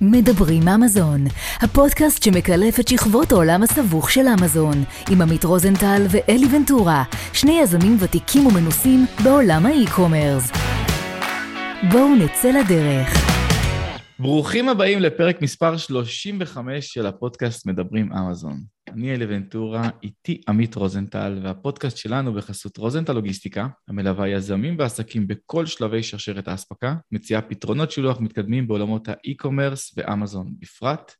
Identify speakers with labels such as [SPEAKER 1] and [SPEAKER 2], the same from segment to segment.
[SPEAKER 1] מדברים אמזון, הפודקאסט שמקלף את שכבות העולם הסבוך של אמזון, עם עמית רוזנטל ואלי ונטורה, שני יזמים ותיקים ומנוסים בעולם האי-קומרס. בואו נצא לדרך.
[SPEAKER 2] ברוכים הבאים לפרק מספר 35 של הפודקאסט מדברים אמזון. אני אלי ונטורה, איתי עמית רוזנטל, והפודקאסט שלנו בחסות רוזנטל לוגיסטיקה, המלווה יזמים ועסקים בכל שלבי שרשרת האספקה, מציעה פתרונות שילוח מתקדמים בעולמות האי-קומרס ואמזון בפרט.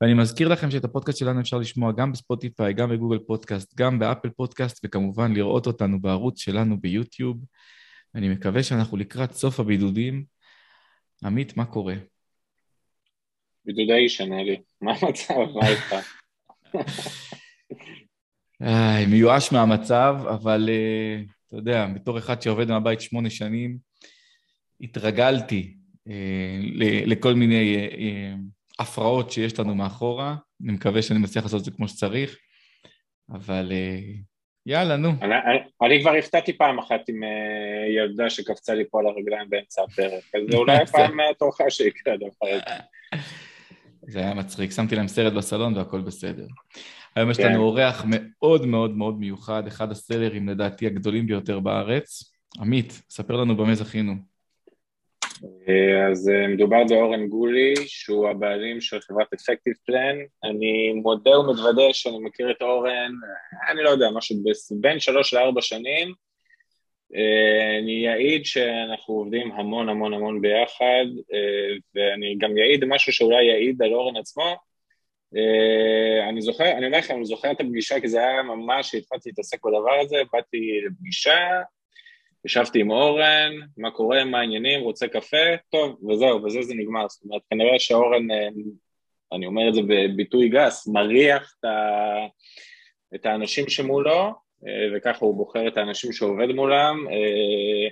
[SPEAKER 2] ואני מזכיר לכם שאת הפודקאסט שלנו אפשר לשמוע גם בספוטיפיי, גם בגוגל פודקאסט, גם באפל פודקאסט, וכמובן לראות אותנו בערוץ שלנו ביוטיוב. אני מקווה שאנחנו לקראת סוף הבידודים. עמית, מה קורה?
[SPEAKER 3] בידודי ישנה לי, מה המצב? מה איתך?
[SPEAKER 2] איי, מיואש מהמצב, אבל uh, אתה יודע, בתור אחד שעובד מהבית שמונה שנים, התרגלתי uh, לכל מיני uh, הפרעות שיש לנו מאחורה. אני מקווה שאני מצליח לעשות את זה כמו שצריך, אבל יאללה, נו.
[SPEAKER 3] אני, אני, אני כבר הפתעתי פעם אחת עם ילדה שקפצה לי פה על הרגליים באמצע הפרק, אז אולי פעם תורך שיקרה דבר הזה.
[SPEAKER 2] זה היה מצחיק, שמתי להם סרט בסלון והכל בסדר. היום יש לנו כן. אורח מאוד מאוד מאוד מיוחד, אחד הסלרים לדעתי הגדולים ביותר בארץ. עמית, ספר לנו במה זכינו.
[SPEAKER 3] אז אה, מדובר באורן גולי, שהוא הבעלים של חברת אפקטיב פלן. אני מודה ומתוודה שאני מכיר את אורן, אני לא יודע, משהו בין שלוש לארבע שנים. אה, אני אעיד שאנחנו עובדים המון המון המון ביחד, אה, ואני גם אעיד משהו שאולי יעיד על אורן עצמו. אה, אני זוכר, אני אומר לכם, אני זוכר את הפגישה כי זה היה ממש, שהתחלתי להתעסק בדבר הזה, באתי לפגישה, ישבתי עם אורן, מה קורה, מה העניינים, רוצה קפה, טוב, וזהו, וזה זה נגמר. זאת אומרת, כנראה שאורן, אני אומר את זה בביטוי גס, מריח את האנשים שמולו, וככה הוא בוחר את האנשים שעובד מולם. אה,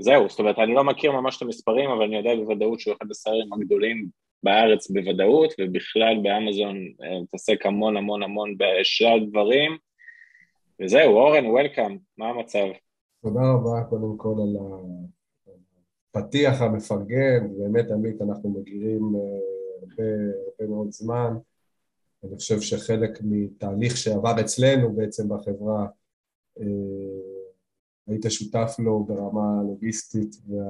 [SPEAKER 3] זהו, זאת אומרת, אני לא מכיר ממש את המספרים, אבל אני יודע בוודאות שהוא אחד הסיירים הגדולים בארץ בוודאות, ובכלל באמזון אה, מתעסק המון המון המון בשלל דברים. וזהו, אורן, וולקאם, מה המצב?
[SPEAKER 4] תודה רבה קודם כל על הפתיח המפרגן, באמת עמית, אנחנו מכירים הרבה, הרבה מאוד זמן. אני חושב שחלק מתהליך שעבר אצלנו בעצם בחברה, אה, היית שותף לו ברמה הלוגיסטית וה...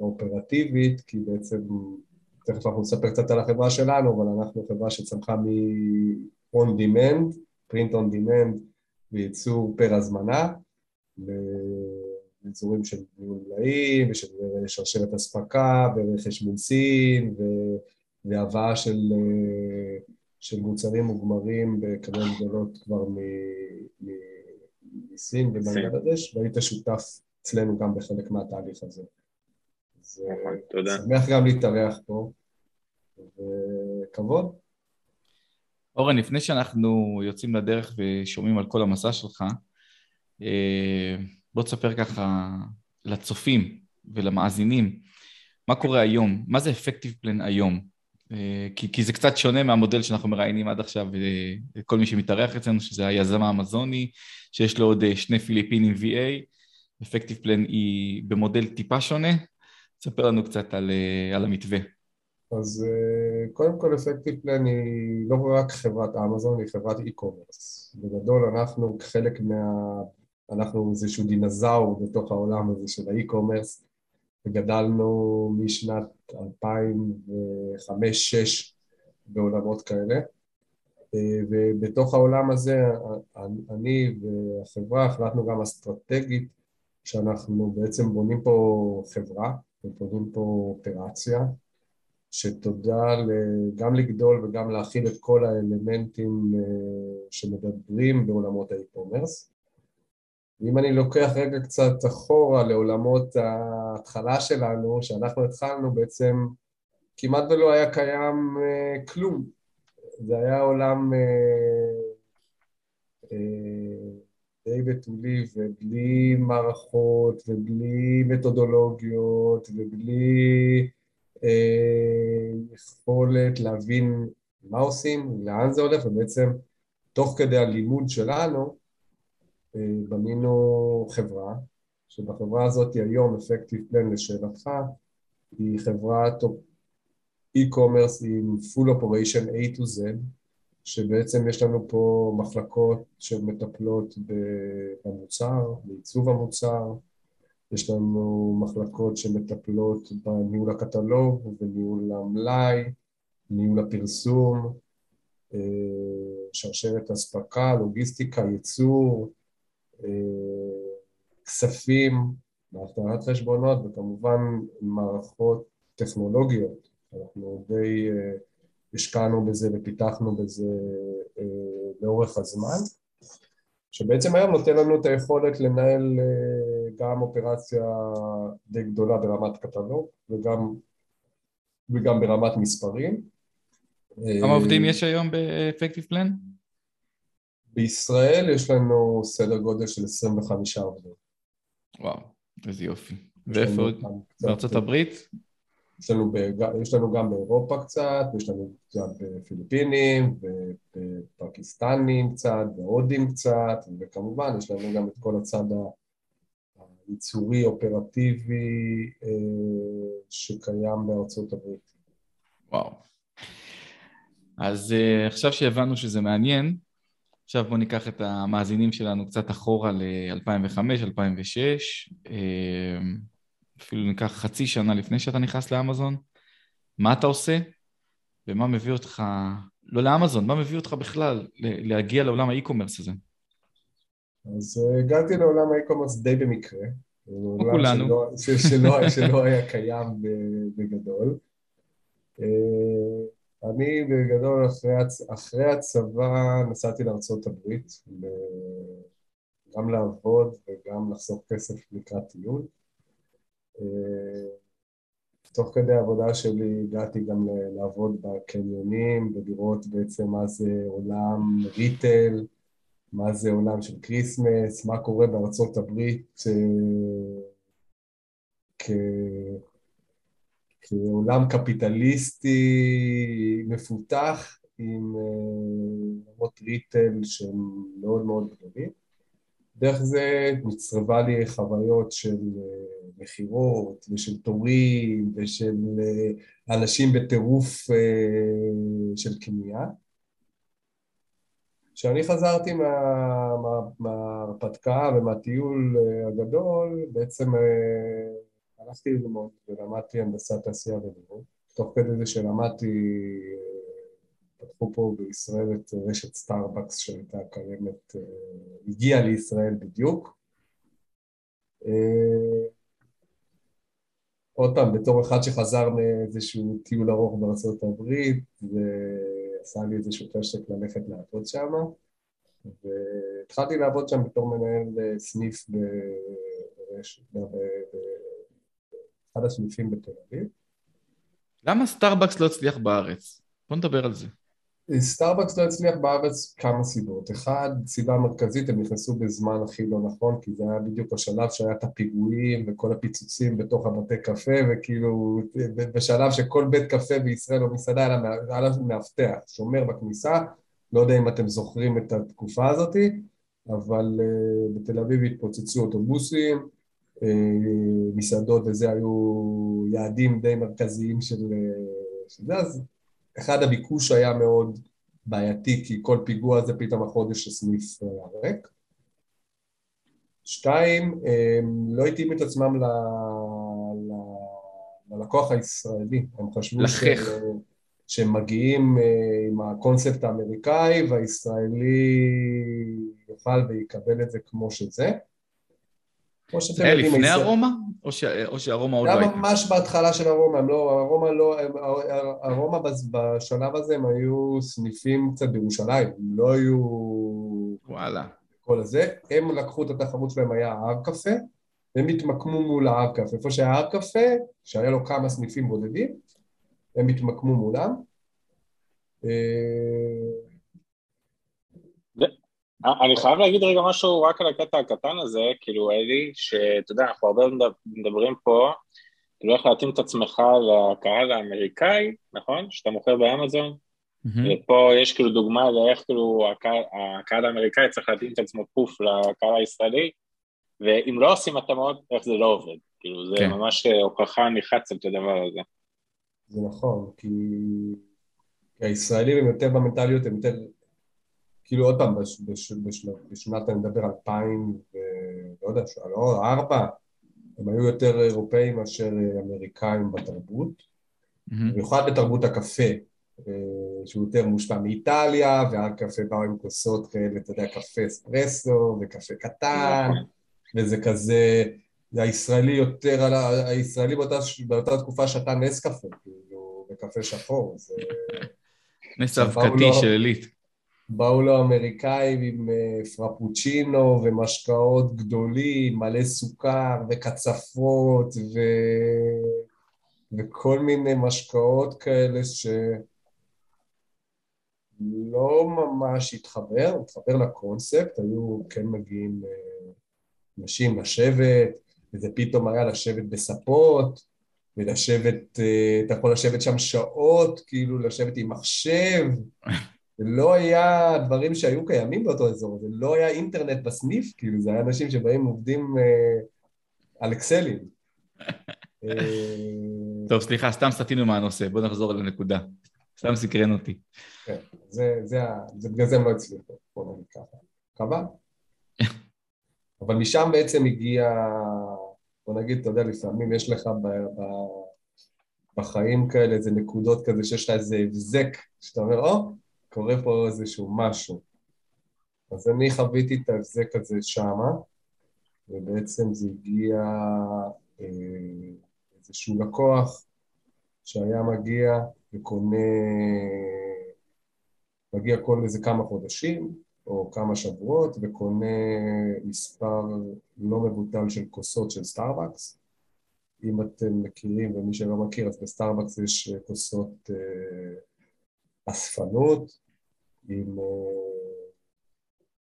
[SPEAKER 4] והאופרטיבית, כי בעצם, תכף אנחנו נספר קצת על החברה שלנו, אבל אנחנו חברה שצמחה מ-on demand, print on demand, וייצור פר הזמנה, אזורים של ניהול מלאים ושל שרשרת אספקה ורכש מול סין והבאה של, של מוצרים מוגמרים בכמות גדולות כבר מסין ובנגלדש והיית שותף אצלנו גם בחלק מהתהליך הזה. אז
[SPEAKER 3] נכון, תודה.
[SPEAKER 4] שמח גם להתארח פה וכבוד.
[SPEAKER 2] אורן, לפני שאנחנו יוצאים לדרך ושומעים על כל המסע שלך, אה, בוא תספר ככה לצופים ולמאזינים, מה קורה היום? מה זה אפקטיב פלן היום? אה, כי, כי זה קצת שונה מהמודל שאנחנו מראיינים עד עכשיו, אה, כל מי שמתארח אצלנו, שזה היזם האמזוני, שיש לו עוד אה, שני פיליפינים VA, אפקטיב פלן היא במודל טיפה שונה. תספר לנו קצת על, על המתווה.
[SPEAKER 4] אז קודם כל אפקטיב פלן היא לא רק חברת אמזון, היא חברת אי-קומרס. בגדול אנחנו חלק מה... אנחנו איזשהו דינזאור בתוך העולם הזה של האי-קומרס, וגדלנו משנת 2005-2006 בעולמות כאלה. ובתוך העולם הזה, אני והחברה החלטנו גם אסטרטגית שאנחנו בעצם בונים פה חברה ובונים פה אופרציה שתודה גם לגדול וגם להכיל את כל האלמנטים אה, שמדברים בעולמות האי-קומרס. ואם אני לוקח רגע קצת אחורה לעולמות ההתחלה שלנו, שאנחנו התחלנו בעצם כמעט ולא היה קיים אה, כלום. זה היה עולם אה, אה, די בתולי ובלי מערכות ובלי מתודולוגיות ובלי אה, יכולת להבין מה עושים, לאן זה הולך, ובעצם תוך כדי הלימוד שלנו בנינו חברה שבחברה הזאת היום Effective Plan לשאלתך היא חברת e-commerce עם full operation A to Z שבעצם יש לנו פה מחלקות שמטפלות במוצר, בעיצוב המוצר, יש לנו מחלקות שמטפלות בניהול הקטלוג ובניהול המלאי, ניהול הפרסום, אה, שרשרת אספקה, לוגיסטיקה, ייצור, אה, כספים, בהתנעת חשבונות וכמובן מערכות טכנולוגיות. אנחנו די אה, השקענו בזה ופיתחנו בזה לאורך הזמן, שבעצם היום נותן לנו את היכולת לנהל גם אופרציה די גדולה ברמת קטלוג וגם, וגם ברמת מספרים.
[SPEAKER 2] כמה עובדים יש היום ב-Effective Plan?
[SPEAKER 4] בישראל יש לנו סדר גודל של 25 עובדים.
[SPEAKER 2] וואו, איזה יופי. ואיפה עוד? בארצות הברית?
[SPEAKER 4] יש לנו, ב, יש לנו גם באירופה קצת, יש לנו קצת בפיליפינים, בפקיסטנים קצת, בהודים קצת, וכמובן יש לנו גם את כל הצד הייצורי, אופרטיבי, אה, שקיים בארצות הברית.
[SPEAKER 2] וואו. אז uh, עכשיו שהבנו שזה מעניין, עכשיו בואו ניקח את המאזינים שלנו קצת אחורה ל-2005, 2006, אה, אפילו ניקח חצי שנה לפני שאתה נכנס לאמזון. מה אתה עושה ומה מביא אותך, לא לאמזון, מה מביא אותך בכלל להגיע לעולם האי-קומרס הזה?
[SPEAKER 4] אז אה, הגעתי לעולם האי-קומרס די במקרה.
[SPEAKER 2] כמו כולנו.
[SPEAKER 4] שלא, שלא, שלא היה קיים בגדול. אני בגדול אחרי, הצ... אחרי הצבא נסעתי לארה"ב גם לעבוד וגם לחסוך כסף לקראת טיול. אה, תוך כדי העבודה שלי הגעתי גם לעבוד בקניונים ולראות בעצם מה זה עולם retail, מה זה עולם של Christmas, מה קורה בארצות הברית אה, כ... כעולם קפיטליסטי מפותח עם אה, ריטל שהם מאוד מאוד גדולים. דרך זה נצרבה לי חוויות של אה, מכירות ושל תורים ושל אה, אנשים בטירוף של קנייה. כשאני חזרתי מההרפתקה מה, ומהטיול הגדול, בעצם הלכתי ללמוד ולמדתי הנדסת תעשייה וניהול. תוך כדי זה שלמדתי, פתחו פה בישראל את רשת סטארבקס שהייתה קיימת, הגיעה לישראל בדיוק. עוד פעם, בתור אחד שחזר מאיזשהו טיול ארוך בארצות הברית, ועשה לי איזשהו חשק ללכת לעבוד שם, והתחלתי לעבוד שם בתור מנהל סניף ברשת, אחד הסניפים בתל אביב.
[SPEAKER 2] למה סטארבקס לא הצליח בארץ? בוא נדבר על זה.
[SPEAKER 4] סטארבקס לא הצליח בארץ כמה סיבות. אחד, סיבה מרכזית, הם נכנסו בזמן הכי לא נכון, כי זה היה בדיוק השלב שהיה את הפיגועים וכל הפיצוצים בתוך הבתי קפה, וכאילו, בשלב שכל בית קפה בישראל או מסעדה היה לה מאבטח, שומר בכניסה, לא יודע אם אתם זוכרים את התקופה הזאת, אבל uh, בתל אביב התפוצצו אוטובוסים, מסעדות וזה היו יעדים די מרכזיים של, של זה, אז אחד הביקוש היה מאוד בעייתי כי כל פיגוע זה פתאום החודש הסניף היה ריק. שתיים, הם לא התאימו את עצמם ל... ל... ללקוח הישראלי, הם חשבו ש... שהם מגיעים אה, עם הקונספט האמריקאי והישראלי יוכל ויקבל את זה כמו שזה.
[SPEAKER 2] כמו שאתם יודעים... זה היה לפני ארומה? או, ש... או שארומה עוד לא הייתה?
[SPEAKER 4] זה היה ממש בהתחלה של ארומה, הם לא, ארומה לא, ארומה בשלב הזה הם היו סניפים קצת בירושלים, הם לא היו...
[SPEAKER 2] וואלה.
[SPEAKER 4] כל הזה, הם לקחו את התחרות שלהם, היה הר קפה, והם התמקמו מול ההר קפה, איפה שהיה הר קפה, שהיה לו כמה סניפים בודדים, הם התמקמו מולם.
[SPEAKER 3] אני חייב להגיד רגע משהו רק על הקטע הקטן הזה, כאילו אלי, שאתה יודע, אנחנו הרבה מדברים פה, כאילו איך להתאים את עצמך לקהל האמריקאי, נכון? שאתה מוכר באמזון, mm-hmm. ופה יש כאילו דוגמה לאיך כאילו הקהל, הקהל האמריקאי צריך להתאים את עצמו פוף לקהל הישראלי, ואם לא עושים התאמות, איך זה לא עובד. כאילו, זה
[SPEAKER 2] כן.
[SPEAKER 3] ממש אה, הוכחה נחרצת לדבר הזה.
[SPEAKER 4] זה נכון, כי כי הישראלים הם יותר במנטליות, הם יותר, כאילו עוד פעם, בש, בש, בש, בשנת, אני מדבר אלפיים ולא יודע, לא, ארבע, הם היו יותר אירופאים מאשר אמריקאים בתרבות. במיוחד בתרבות הקפה, אה, שהוא יותר מושפע מאיטליה, והקפה באו עם כוסות כאלה, אתה יודע, קפה אספרסו וקפה קטן,
[SPEAKER 3] נכון.
[SPEAKER 4] וזה כזה, זה הישראלי יותר, על ה- הישראלי באותה, באותה תקופה שתה נס קפה, כאילו, וקפה שחור, זה...
[SPEAKER 2] נס
[SPEAKER 4] באו
[SPEAKER 2] אבקתי
[SPEAKER 4] לו-
[SPEAKER 2] של עילית.
[SPEAKER 4] באו לו אמריקאים עם אה, פרפוצ'ינו ומשקאות גדולים, מלא סוכר וקצפות ו... וכל מיני משקאות כאלה שלא ממש התחבר, התחבר לקונספט, היו כן מגיעים אה, נשים לשבת, וזה פתאום היה לשבת בספות, ולשבת, אה, אתה יכול לשבת שם שעות, כאילו לשבת עם מחשב, לא היה דברים שהיו קיימים באותו אזור, זה לא היה אינטרנט בסניף, כאילו, זה היה אנשים שבאים עובדים אה, על אקסלים. אה,
[SPEAKER 2] טוב, סליחה, סתם סטינו מהנושא, בוא נחזור לנקודה. סתם סקרן אותי.
[SPEAKER 4] כן, זה, זה, זה בגלל זה הם לא הצליחו, בוא נגיד ככה. חבל. אבל משם בעצם הגיע, בוא נגיד, אתה יודע, לפעמים יש לך ב, ב, בחיים כאלה איזה נקודות כזה שיש לך איזה הבזק, שאתה אומר, או, קורה פה איזשהו משהו. אז אני חוויתי את ההבזק הזה שמה, ובעצם זה הגיע אה, איזשהו לקוח שהיה מגיע וקונה, מגיע כל איזה כמה חודשים או כמה שבועות וקונה מספר לא מבוטל של כוסות של סטארבקס. אם אתם מכירים ומי שלא מכיר, אז בסטארבקס יש כוסות אה, אספנות עם, אה,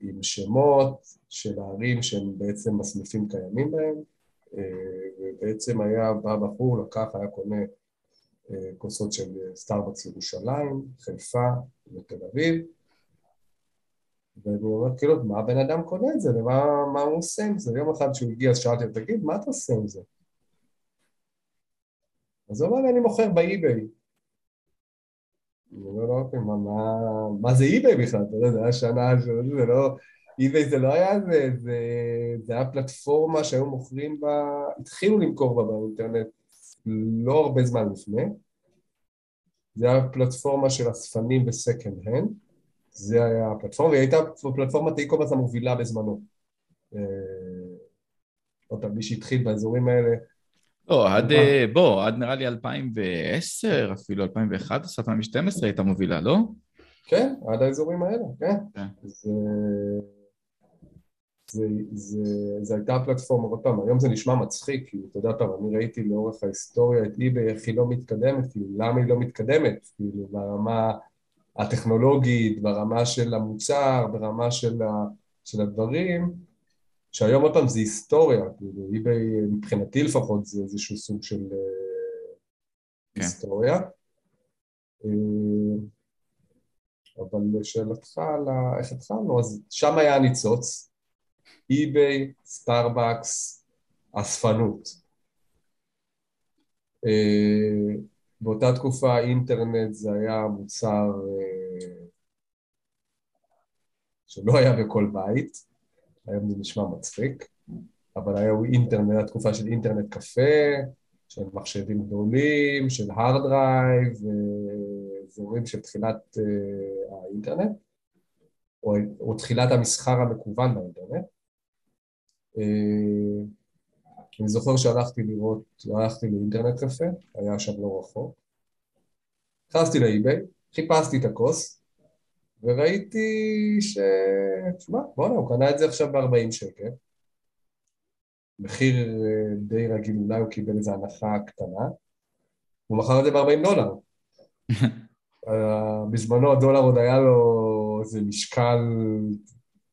[SPEAKER 4] עם שמות של הערים שהם בעצם מסניפים קיימים בהם, אה, ובעצם היה בא בחור, לקח, היה קונה אה, כוסות של סטארבקס ירושלים, חיפה ותל אביב, ואני אומר, כאילו, מה הבן אדם קונה את זה, ומה מה הוא עושה עם זה? יום אחד שהוא הגיע, אז שאלתי אותו, תגיד, מה אתה עושה עם זה? אז הוא אמר לי, אני מוכר ב eBay. אני אומר לו, אוקיי, מה, מה, מה זה eBay בכלל? אתה יודע, זה היה שנה, זה לא... eBay זה לא היה זה, זה, זה היה פלטפורמה שהיו מוכרים בה, התחילו למכור בה באינטרנט לא הרבה זמן לפני. זה היה פלטפורמה של אספנים ב second hand, זה היה הפלטפורמה, והיא הייתה פלטפורמת ה e-commerce המובילה בזמנו. אה, עוד פעם, מי שהתחיל באזורים האלה,
[SPEAKER 2] לא, עד? אה, בוא, עד נראה לי 2010, אפילו 2011, 2012 הייתה מובילה, לא?
[SPEAKER 4] כן, עד האזורים האלה, כן.
[SPEAKER 2] כן.
[SPEAKER 4] זה, זה, זה, זה הייתה הפלטפורמה, עוד פעם, היום זה נשמע מצחיק, כי אתה יודע, פעם, אני ראיתי לאורך ההיסטוריה את eBay, איך היא לא מתקדמת, כאילו, למה היא לא מתקדמת, כאילו, ברמה הטכנולוגית, ברמה של המוצר, ברמה של, ה, של הדברים, שהיום עוד פעם זה היסטוריה, כאילו, eBay, מבחינתי לפחות, זה איזשהו סוג של אה,
[SPEAKER 2] כן.
[SPEAKER 4] היסטוריה. אה, אבל לשאלתך על ה- איך התחלנו, אז שם היה הניצוץ, eBay, סטארבקס, אספנות. אה, באותה תקופה אינטרנט זה היה מוצר שלא היה בכל בית, היום זה נשמע מצחיק, אבל היה אינטרנט, הייתה תקופה של אינטרנט קפה, של מחשבים גדולים, של hard drive, אזורים של תחילת אה, האינטרנט, או, או תחילת המסחר המקוון באינטרנט. אה, אני זוכר שהלכתי לראות, הלכתי לאינטרנט קפה, היה שם לא רחוק. נכנסתי לאי-ביי, חיפשתי את הכוס, וראיתי ש... תשמע, בואנה, הוא קנה את זה עכשיו ב-40 שקל. מחיר אה, די רגיל, אולי הוא קיבל איזו הנחה קטנה. הוא מכר את זה ב-40 דולר. אה, בזמנו הדולר עוד היה לו איזה משקל,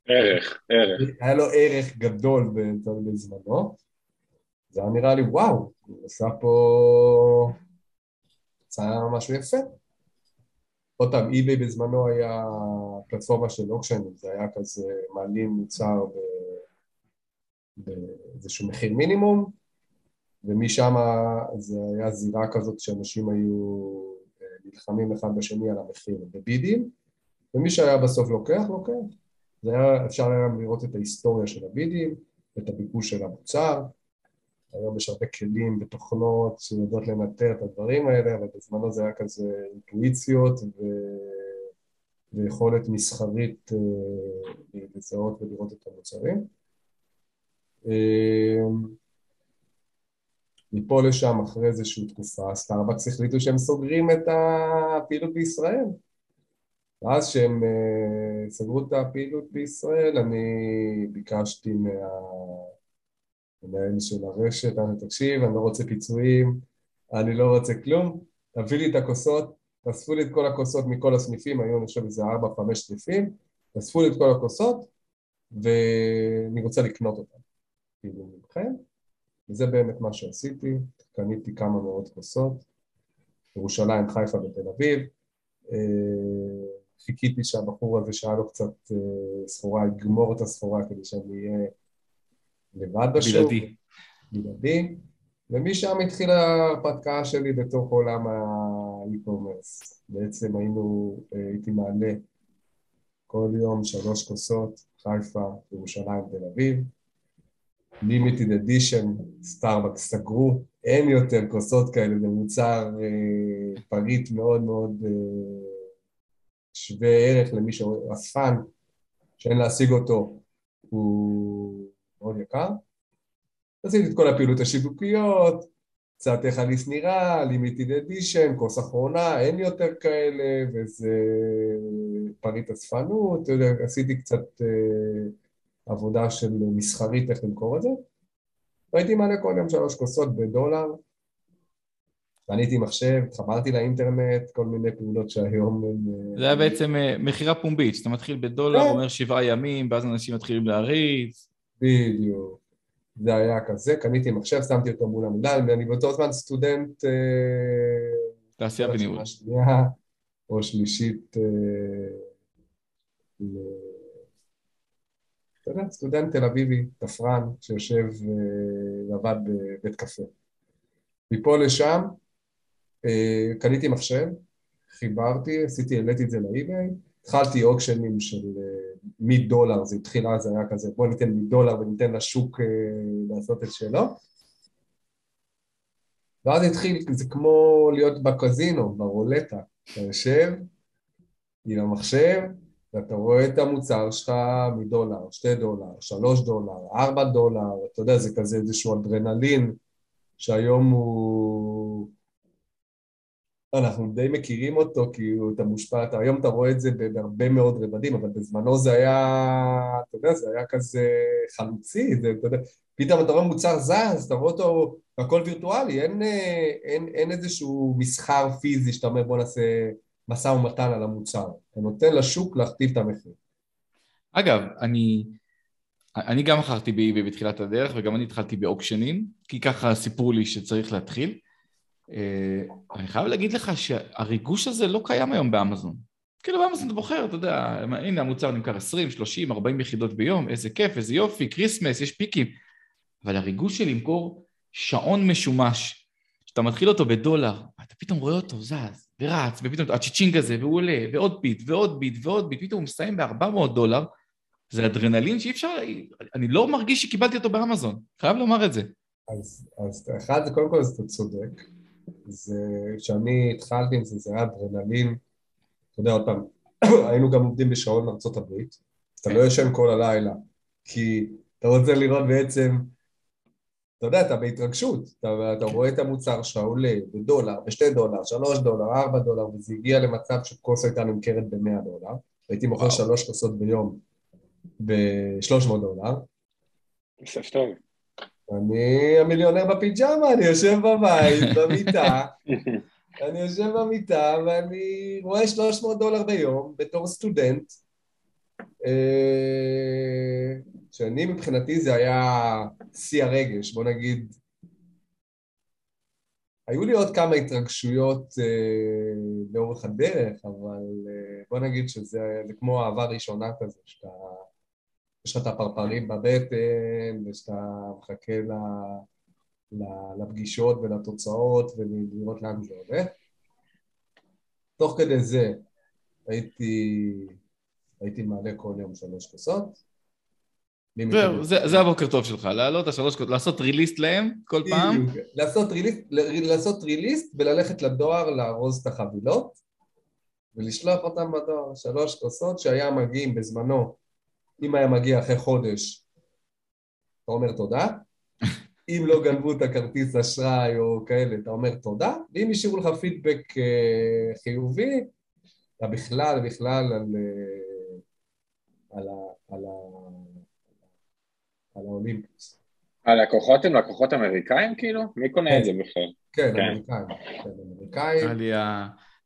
[SPEAKER 3] ערך, ערך.
[SPEAKER 4] היה לו ערך גדול בזמנו. זה היה נראה לי, וואו, הוא עשה פה... יצא משהו יפה. עוד פעם, eBay בזמנו היה פלטפורמה של אוקשנים, זה היה כזה מעלים מוצר. באיזשהו מחיר מינימום, ומשם זה היה זירה כזאת שאנשים היו אה, נלחמים אחד בשני על המחיר בבידים, ומי שהיה בסוף לוקח, לוקח. זה היה, אפשר היה לראות את ההיסטוריה של הבידים, את הביקוש של המוצר. היום יש הרבה כלים ותוכנות שיודעות לנטר את הדברים האלה, אבל בזמנו זה היה כזה אינטואיציות ו... ויכולת מסחרית אה, לזהות ולראות את המוצרים. אה, מפה לשם, אחרי איזושהי תקופה, סטארבקס החליטו שהם סוגרים את הפעילות בישראל. ואז שהם uh, סגרו את הפעילות בישראל, אני ביקשתי מהמנהל של הרשת, תקשיב, אני לא רוצה פיצויים, אני לא רוצה כלום, תביא לי את הכוסות, תאספו לי את כל הכוסות מכל הסניפים, היו אני חושב איזה ארבע, חמש סניפים, תאספו לי את כל הכוסות, ואני רוצה לקנות אותן, כאילו מכם, וזה באמת מה שעשיתי, קניתי כמה מאות כוסות, ירושלים, חיפה ותל אביב, אה, חיכיתי שהבחור הזה שהיה לו קצת אה, סחורה, יגמור את הסחורה כדי שאני אהיה לבד בשוק. בלעדי. בלעדי. ומשם התחילה ההרפתקה שלי בתוך עולם ה e-commerce. בעצם היינו, אה, הייתי מעלה כל יום שלוש כוסות, חיפה, ירושלים, תל אביב. limited edition, סטארבקס סגרו, אין יותר כוסות כאלה, זה מוצר אה, פריט מאוד מאוד אה, שווה ערך למי שאספן, שאין להשיג אותו, הוא מאוד יקר. עשיתי את כל הפעילות השיווקיות, קצת איך הליס נראה, לימיטיד אדישן, כוס אחרונה, אין יותר כאלה, וזה פריט אספנות, עשיתי קצת אה, עבודה של מסחרית איך למכור את זה. והייתי מעלה כל יום שלוש כוסות בדולר, קניתי מחשב, התחברתי לאינטרנט, כל מיני פעולות שהיום הם...
[SPEAKER 2] אה, זה היה בעצם אה, מכירה פומבית, שאתה מתחיל בדולר, כן. אומר שבעה ימים, ואז אנשים מתחילים להריץ.
[SPEAKER 4] בדיוק. זה היה כזה, קניתי מחשב, שמתי אותו מול המדל, ואני באותו זמן סטודנט... אה,
[SPEAKER 2] תעשייה בניהול.
[SPEAKER 4] שנייה או שלישית... אתה יודע, סטודנט תל אביבי, תפרן, שיושב ועבד בבית קפה. מפה לשם, אה, קניתי מחשב, חיברתי, עשיתי, העליתי את זה לאי-ביי, התחלתי אוקשנים של אה, מדולר, זה התחיל אז, היה כזה, בוא ניתן מדולר וניתן לשוק אה, לעשות את שלו. ואז התחיל, זה כמו להיות בקזינו, ברולטה. אתה יושב עם המחשב, ואתה רואה את המוצר שלך מדולר, שתי דולר, שלוש דולר, ארבע דולר, אתה יודע, זה כזה איזשהו אדרנלין שהיום הוא... אנחנו די מכירים אותו, כי אתה מושפע, אתה, היום אתה רואה את זה בהרבה מאוד רבדים, אבל בזמנו זה היה, אתה יודע, זה היה כזה חלוצי, זה, אתה יודע, פתאום אתה רואה מוצר זז, אתה רואה אותו, הכל וירטואלי, אין, אין, אין איזשהו מסחר פיזי שאתה אומר בוא נעשה משא ומתן על המוצר, אתה נותן לשוק להכתיב את המחיר.
[SPEAKER 2] אגב, אני, אני גם מכרתי ב eBay בתחילת הדרך, וגם אני התחלתי באוקשנים, כי ככה סיפרו לי שצריך להתחיל. אה, אני חייב להגיד לך שהריגוש הזה לא קיים היום באמזון. כאילו באמזון אתה בוחר, אתה יודע, הנה המוצר נמכר 20, 30, 40 יחידות ביום, איזה כיף, איזה יופי, Christmas, יש פיקים. אבל הריגוש של למכור שעון משומש, שאתה מתחיל אותו בדולר, אתה פתאום רואה אותו זז ורץ, ופתאום הצ'יצ'ינג הזה, והוא עולה, ועוד bid, ועוד bid, ועוד bid, פתאום הוא מסיים ב-400 דולר, זה אדרנלין שאי אפשר, אני לא מרגיש שקיבלתי אותו באמזון, חייב לומר את זה.
[SPEAKER 4] אז, אז אחד, קודם כל אתה צודק, זה כשאני התחלתי עם זה, זה היה אדרנלין, אתה יודע, עוד פעם, היינו גם עובדים בשעון ארצות הברית, אתה לא ישן כל הלילה, כי אתה רוצה לראות בעצם, אתה יודע, אתה בהתרגשות, אתה, אתה רואה את המוצר שלך עולה בדולר, בשתי דולר, שלוש דולר, ארבע דולר, וזה הגיע למצב שכוס הייתה נמכרת במאה דולר, הייתי מוכר שלוש כוסות ביום ב-300 דולר.
[SPEAKER 3] כסף טוב.
[SPEAKER 4] אני המיליונר בפיג'מה, אני יושב בבית, במיטה, אני יושב במיטה ואני רואה 300 דולר ביום בתור סטודנט, אה, שאני מבחינתי זה היה שיא הרגש, בוא נגיד, היו לי עוד כמה התרגשויות אה, לאורך הדרך, אבל אה, בוא נגיד שזה כמו אהבה ראשונה כזה, שאתה יש לך את הפרפרים בבטן, ושאתה מחכה ל, לפגישות ולתוצאות ולראות לאן זה הולך. תוך כדי זה הייתי, הייתי מעלה כל יום שלוש כוסות.
[SPEAKER 2] זהו, זה, זה הבוקר טוב שלך, לעלות השלוש, לעשות ריליסט להם כל פעם.
[SPEAKER 4] לעשות ריליסט, לעשות ריליסט וללכת לדואר לארוז את החבילות ולשלוח אותם בדואר, שלוש כוסות שהיה מגיעים בזמנו, אם היה מגיע אחרי חודש, אתה אומר תודה, אם לא גנבו את הכרטיס אשראי או כאלה, אתה אומר תודה, ואם השאירו לך פידבק אה, חיובי, אתה בכלל, בכלל על, אה, על, על, על, על האולימפוס.
[SPEAKER 3] הלקוחות הם לקוחות אמריקאים כאילו? מי קונה את זה בכלל?
[SPEAKER 4] כן, כן. אמריקאים. כן,
[SPEAKER 2] אמריקאים.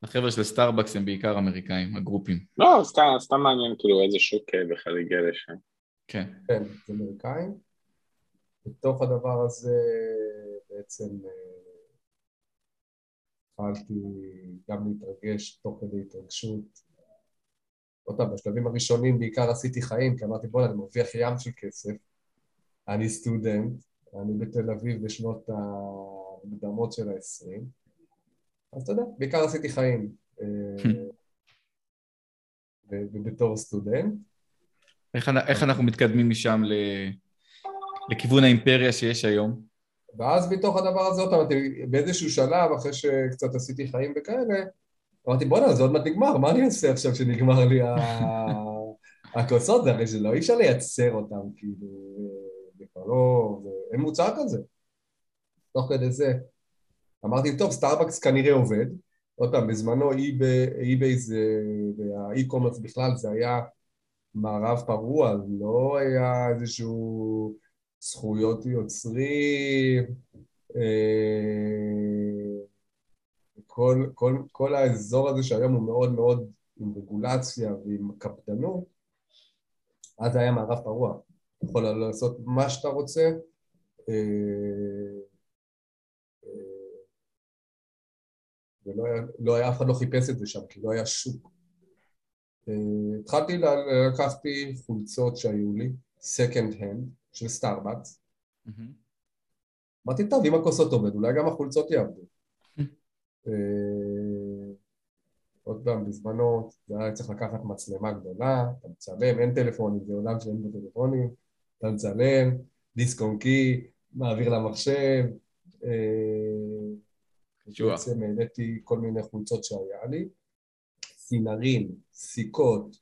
[SPEAKER 2] החבר'ה של סטארבקס הם בעיקר אמריקאים, הגרופים.
[SPEAKER 3] לא, סתם, סתם מעניין כאילו איזה שוק אה, בכלל הגיע לשם.
[SPEAKER 2] כן.
[SPEAKER 4] כן, זה אמריקאים. בתוך הדבר הזה בעצם אה, התחלתי גם להתרגש תוך כדי התרגשות. עוד פעם, בשלבים הראשונים בעיקר עשיתי חיים, כי אמרתי בוא'נה, אני מרוויח ים של כסף, אני סטודנט, אני בתל אביב בשנות המקדמות של העשרים, אז אתה יודע, בעיקר עשיתי חיים. אה, ובתור סטודנט.
[SPEAKER 2] איך, איך אנחנו מתקדמים משם ל... לכיוון האימפריה שיש היום?
[SPEAKER 4] ואז מתוך הדבר הזה, עוד פעם, באיזשהו שלב, אחרי שקצת עשיתי חיים וכאלה, אמרתי, בואנה, זה עוד מעט נגמר, מה אני עושה עכשיו שנגמר לי הכוסות? זה הרי זה לא, אי אפשר לייצר אותם, כאילו, זה כבר לא, אין מוצר כזה. תוך כדי זה, אמרתי, טוב, סטארבקס כנראה עובד. עוד פעם, בזמנו eBay זה, וה e-commerce בכלל, זה היה מערב פרוע, לא היה איזשהו זכויות יוצרים, אה, כל, כל, כל האזור הזה שהיום הוא מאוד מאוד עם רגולציה ועם קפדנות, אז היה מערב פרוע. יכול לעשות מה שאתה רוצה, ולא היה, לא היה, אף אחד לא חיפש את זה שם, כי לא היה שוק. Uh, התחלתי, לקחתי חולצות שהיו לי, second hand, של סטארבקס. אמרתי, טוב, אם הכוסות עובד, אולי גם החולצות יעבדו. uh, עוד פעם, בזמנו, זה היה צריך לקחת מצלמה גדולה, אתה מצלם, אין טלפונים, זה עולם שאין בו טלפונים, אתה מצלם, דיסק און קי, מעביר למחשב, uh, בעצם העליתי כל מיני חולצות שהיה לי, סינרים, סיכות,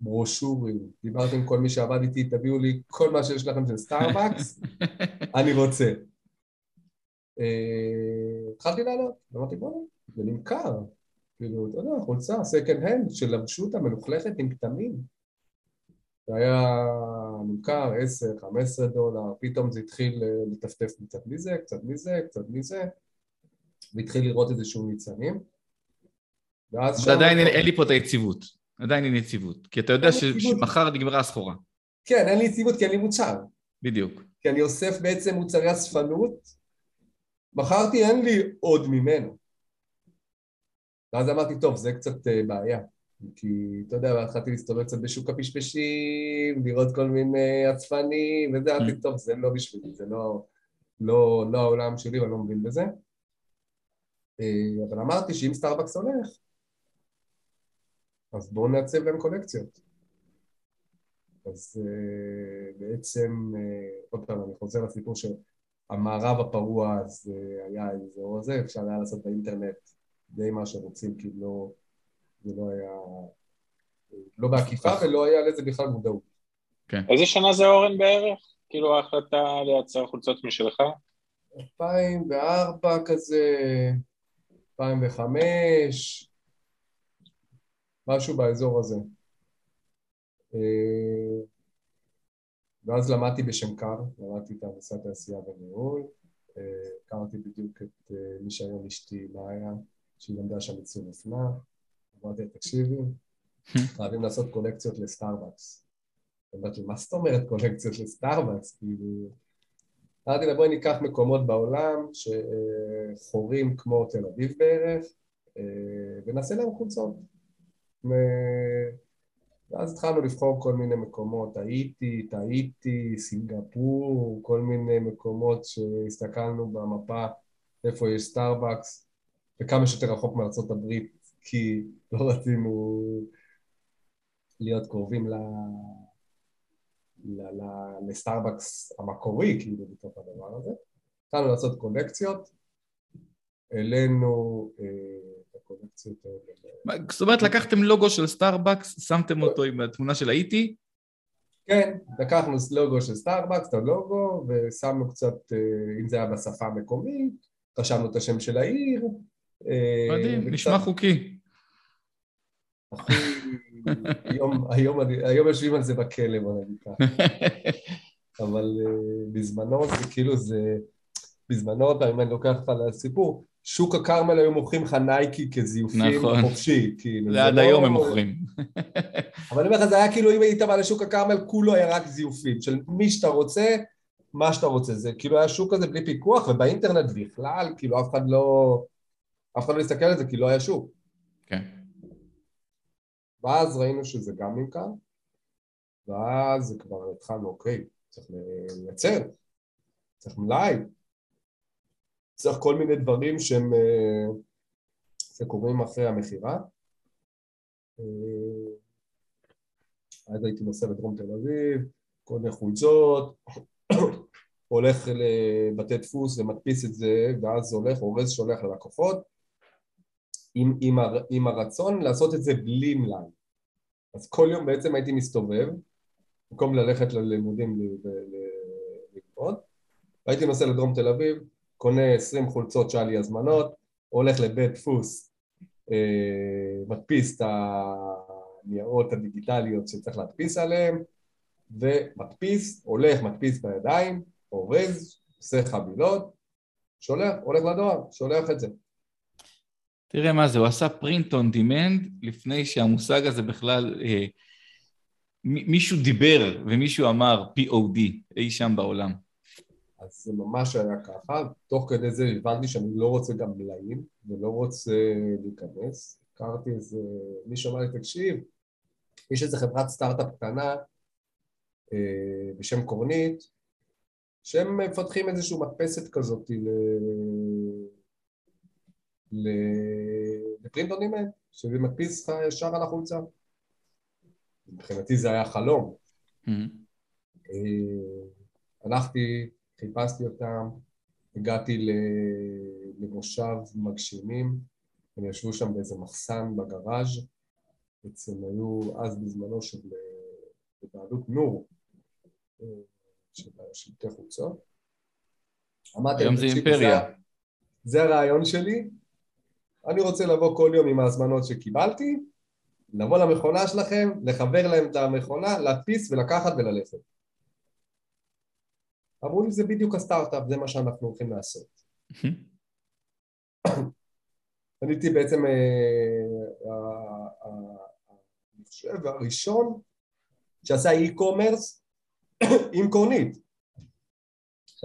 [SPEAKER 4] ברושורים, דיברתי עם כל מי שעבד איתי, תביאו לי כל מה שיש לכם של סטארבקס, אני רוצה. אה, התחלתי לעלות, אמרתי בוא'נה, זה נמכר. כאילו, אתה יודע, חולצה, second hand, שלבשו אותה מלוכלכת עם כתמים. זה היה נמכר 10, 15 דולר, פתאום זה התחיל אה, לטפטף קצת מזה, קצת מזה, קצת מזה. והתחיל לראות איזשהו ניצנים.
[SPEAKER 2] ואז שם... ועדיין אין לי פה את היציבות. עדיין אין יציבות. כי אתה יודע שמחר נגמרה הסחורה.
[SPEAKER 4] כן, אין לי יציבות כי אין לי מוצר.
[SPEAKER 2] בדיוק.
[SPEAKER 4] כי אני אוסף בעצם מוצרי אספנות, מכרתי, אין לי עוד ממנו. ואז אמרתי, טוב, זה קצת אה, בעיה. כי, אתה יודע, התחלתי להסתובב קצת בשוק הפשפשים, לראות כל מיני אצפנים, וזה, אמרתי, mm. טוב, זה לא בשבילי, זה לא, לא, לא העולם שלי ואני לא מבין בזה. אה, אבל אמרתי שאם סטארבקס הולך, אז בואו נעצב להם קולקציות. אז uh, בעצם, uh, עוד פעם, אני חוזר לסיפור שהמערב הפרוע אז uh, היה האזור הזה, אפשר היה לעשות באינטרנט די מה שרוצים, כי לא, זה לא היה, לא בעקיפה ולא היה לזה בכלל מודעות.
[SPEAKER 3] כן. איזה שנה זה אורן בערך? כאילו ההחלטה לייצר חולצות משלך?
[SPEAKER 4] 2004 כזה, 2005, משהו באזור הזה. אה, ואז למדתי בשנקר, למדתי את הנדסת תעשייה וניהול, אה, הכרתי בדיוק את אה, מי שהיום אשתי מאיה, שהיא למדה שם ייצור אופנה, אמרתי לה, תקשיבי, חייבים לעשות קולקציות לסטארבקס. אמרתי מה זאת אומרת קולקציות לסטארבקס? כאילו... אמרתי לה, בואי ניקח מקומות בעולם שכוחים כמו תל אביב בערך, ונעשה להם חולצות. ואז התחלנו לבחור כל מיני מקומות, הייתי, טעיתי, סינגפור, כל מיני מקומות שהסתכלנו במפה איפה יש סטארבקס, וכמה שיותר רחוק מארצות הברית, כי לא רצינו להיות קרובים ל... לסטארבקס המקורי, כאילו, בתוך הדבר הזה. התחלנו לעשות קולקציות, העלינו אה, את הקולקציות האלה.
[SPEAKER 2] זאת אומרת, לקחתם לוגו של סטארבקס, שמתם אותו עם התמונה של העיר?
[SPEAKER 4] כן, לקחנו לוגו של סטארבקס, את הלוגו, ושמנו קצת, אה, אם זה היה בשפה המקומית, רשמנו את השם של העיר.
[SPEAKER 2] אה, מדהים, וקצת... נשמע חוקי.
[SPEAKER 4] היום, היום, היום יושבים על זה בכלא, בוא נגיד ככה. אבל uh, בזמנו זה כאילו זה, בזמנו, אם אני לוקח אותך לסיפור, שוק הכרמל היו מוכרים לך נייקי כזיופים
[SPEAKER 2] נכון.
[SPEAKER 4] חופשי, כאילו.
[SPEAKER 2] זה עד לא... היום הם מוכרים.
[SPEAKER 4] אבל אני אומר לך, זה היה כאילו אם היית בא לשוק הכרמל, כולו היה רק זיופים, של מי שאתה רוצה, מה שאתה רוצה. זה כאילו היה שוק כזה בלי פיקוח, ובאינטרנט בכלל, כאילו אף אחד לא... אף אחד לא הסתכל על זה, כי לא היה שוק.
[SPEAKER 2] כן.
[SPEAKER 4] ואז ראינו שזה גם נמכר, ואז כבר התחלנו, אוקיי, צריך לייצר, צריך מלאי, צריך כל מיני דברים שהם, שקורים אחרי המכירה. אז הייתי נוסע לדרום תל אביב, קונה חולצות, הולך לבתי דפוס ומדפיס את זה, ואז הולך, אורז שולח ללקוחות, עם, עם, הר, עם הרצון לעשות את זה בלי מלאי. אז כל יום בעצם הייתי מסתובב, במקום ללכת ללימודים ללמוד, והייתי נוסע לדרום תל אביב, קונה עשרים חולצות שהיה לי הזמנות, הולך לבית דפוס, אה, מדפיס את הניירות הדיגיטליות שצריך להדפיס עליהן, ומדפיס, הולך, מדפיס בידיים, אורז, עושה חבילות, שולח, הולך לדואר, שולח את זה.
[SPEAKER 2] תראה מה זה, הוא עשה print on demand לפני שהמושג הזה בכלל, אה, מישהו דיבר ומישהו אמר POD אי שם בעולם.
[SPEAKER 4] אז זה ממש היה ככה, תוך כדי זה הבנתי שאני לא רוצה גם מלאים ולא רוצה להיכנס, הכרתי איזה, מישהו אמר לי, תקשיב, יש איזה חברת סטארט-אפ קטנה אה, בשם קורנית, שהם מפתחים איזושהי מדפסת כזאת ל... לפרינט און דימנד, שזה מדפיס לך ישר על החולצה. מבחינתי זה היה חלום. Mm-hmm. הלכתי, חיפשתי אותם, הגעתי למושב מגשימים, הם ישבו שם באיזה מחסן בגראז', בעצם היו אז בזמנו של בבעלות נור, של שלטי חוצות.
[SPEAKER 2] היום זה אימפריה.
[SPEAKER 4] זה הרעיון שלי, אני רוצה לבוא כל יום עם ההזמנות שקיבלתי, לבוא למכונה שלכם, לחבר להם את המכונה, להדפיס ולקחת וללכת. אמרו לי, זה בדיוק הסטארט-אפ, זה מה שאנחנו הולכים לעשות. אני הייתי בעצם, אה, אני חושב, הראשון שעשה e-commerce עם קורנית.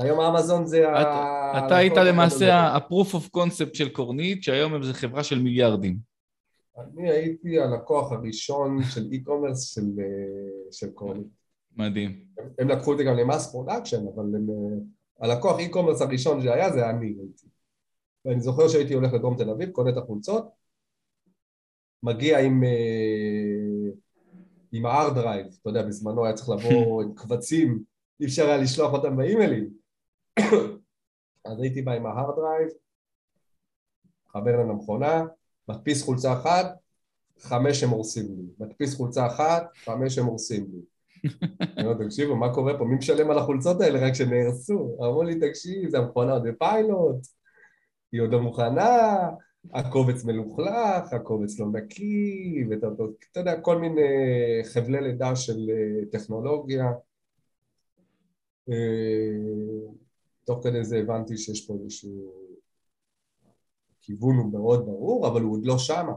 [SPEAKER 4] שהיום אמזון זה ה...
[SPEAKER 2] אתה היית למעשה ה-proof of concept של קורנית, שהיום זו חברה של מיליארדים.
[SPEAKER 4] אני הייתי הלקוח הראשון של e-commerce של, אה, של קורנית.
[SPEAKER 2] מדהים.
[SPEAKER 4] הם, הם לקחו את זה גם ל mass production, אבל הם, אה, הלקוח e-commerce הראשון שהיה זה אני הייתי. ואני זוכר שהייתי הולך לדרום תל אביב, קונה את החולצות, מגיע עם, אה, עם ה-hard drive, אתה יודע, בזמנו היה צריך לבוא עם קבצים, אי אפשר היה לשלוח אותם באימיילים. אז הייתי בא עם ה hard drive, חבר להם למכונה, מדפיס חולצה אחת, חמש הם הורסים לי. מדפיס חולצה אחת, חמש הם הורסים לי. אני אומר, תקשיבו, מה קורה פה? מי משלם על החולצות האלה רק שנהרסו? אמרו לי, תקשיב, זה המכונה עוד בפיילוט, היא עוד לא מוכנה, הקובץ מלוכלך, הקובץ לא נקי, ואתה יודע, כל מיני חבלי לידה של אה, טכנולוגיה. אה, תוך כדי זה הבנתי שיש פה איזשהו... הכיוון הוא מאוד ברור, אבל הוא עוד לא שמה,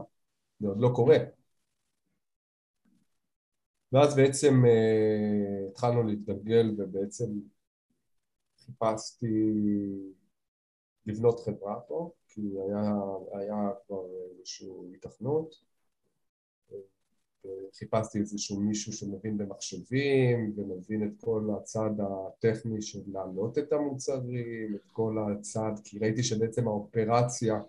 [SPEAKER 4] זה עוד לא קורה. ואז בעצם uh, התחלנו להתגלגל ובעצם חיפשתי לבנות חברה פה, כי היה, היה כבר איזושהי התכנות. חיפשתי איזשהו מישהו שמבין במחשבים ומבין את כל הצד הטכני של להעלות את המוצרים, את כל הצד, כי ראיתי שבעצם האופרציה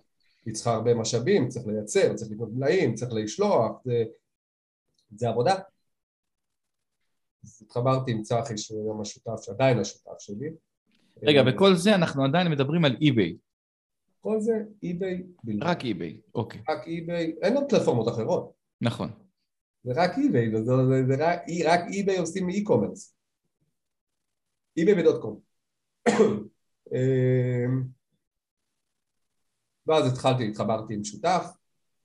[SPEAKER 4] היא צריכה הרבה משאבים, צריך לייצר, צריך לקנות מלאים, צריך לשלוח, זה, זה עבודה. אז התחברתי עם צחי שהוא היום השותף, שעדיין השותף שלי.
[SPEAKER 2] רגע, בכל זה אנחנו עדיין מדברים על eBay.
[SPEAKER 4] כל זה eBay בלבד.
[SPEAKER 2] רק eBay, אוקיי.
[SPEAKER 4] רק eBay, אין עוד פלטפורמות אחרות.
[SPEAKER 2] נכון.
[SPEAKER 4] זה רק eBay, זה, זה, זה רק, רק eBay עושים e-commerce. eBay ו dot com. ואז התחלתי, התחברתי עם שותף,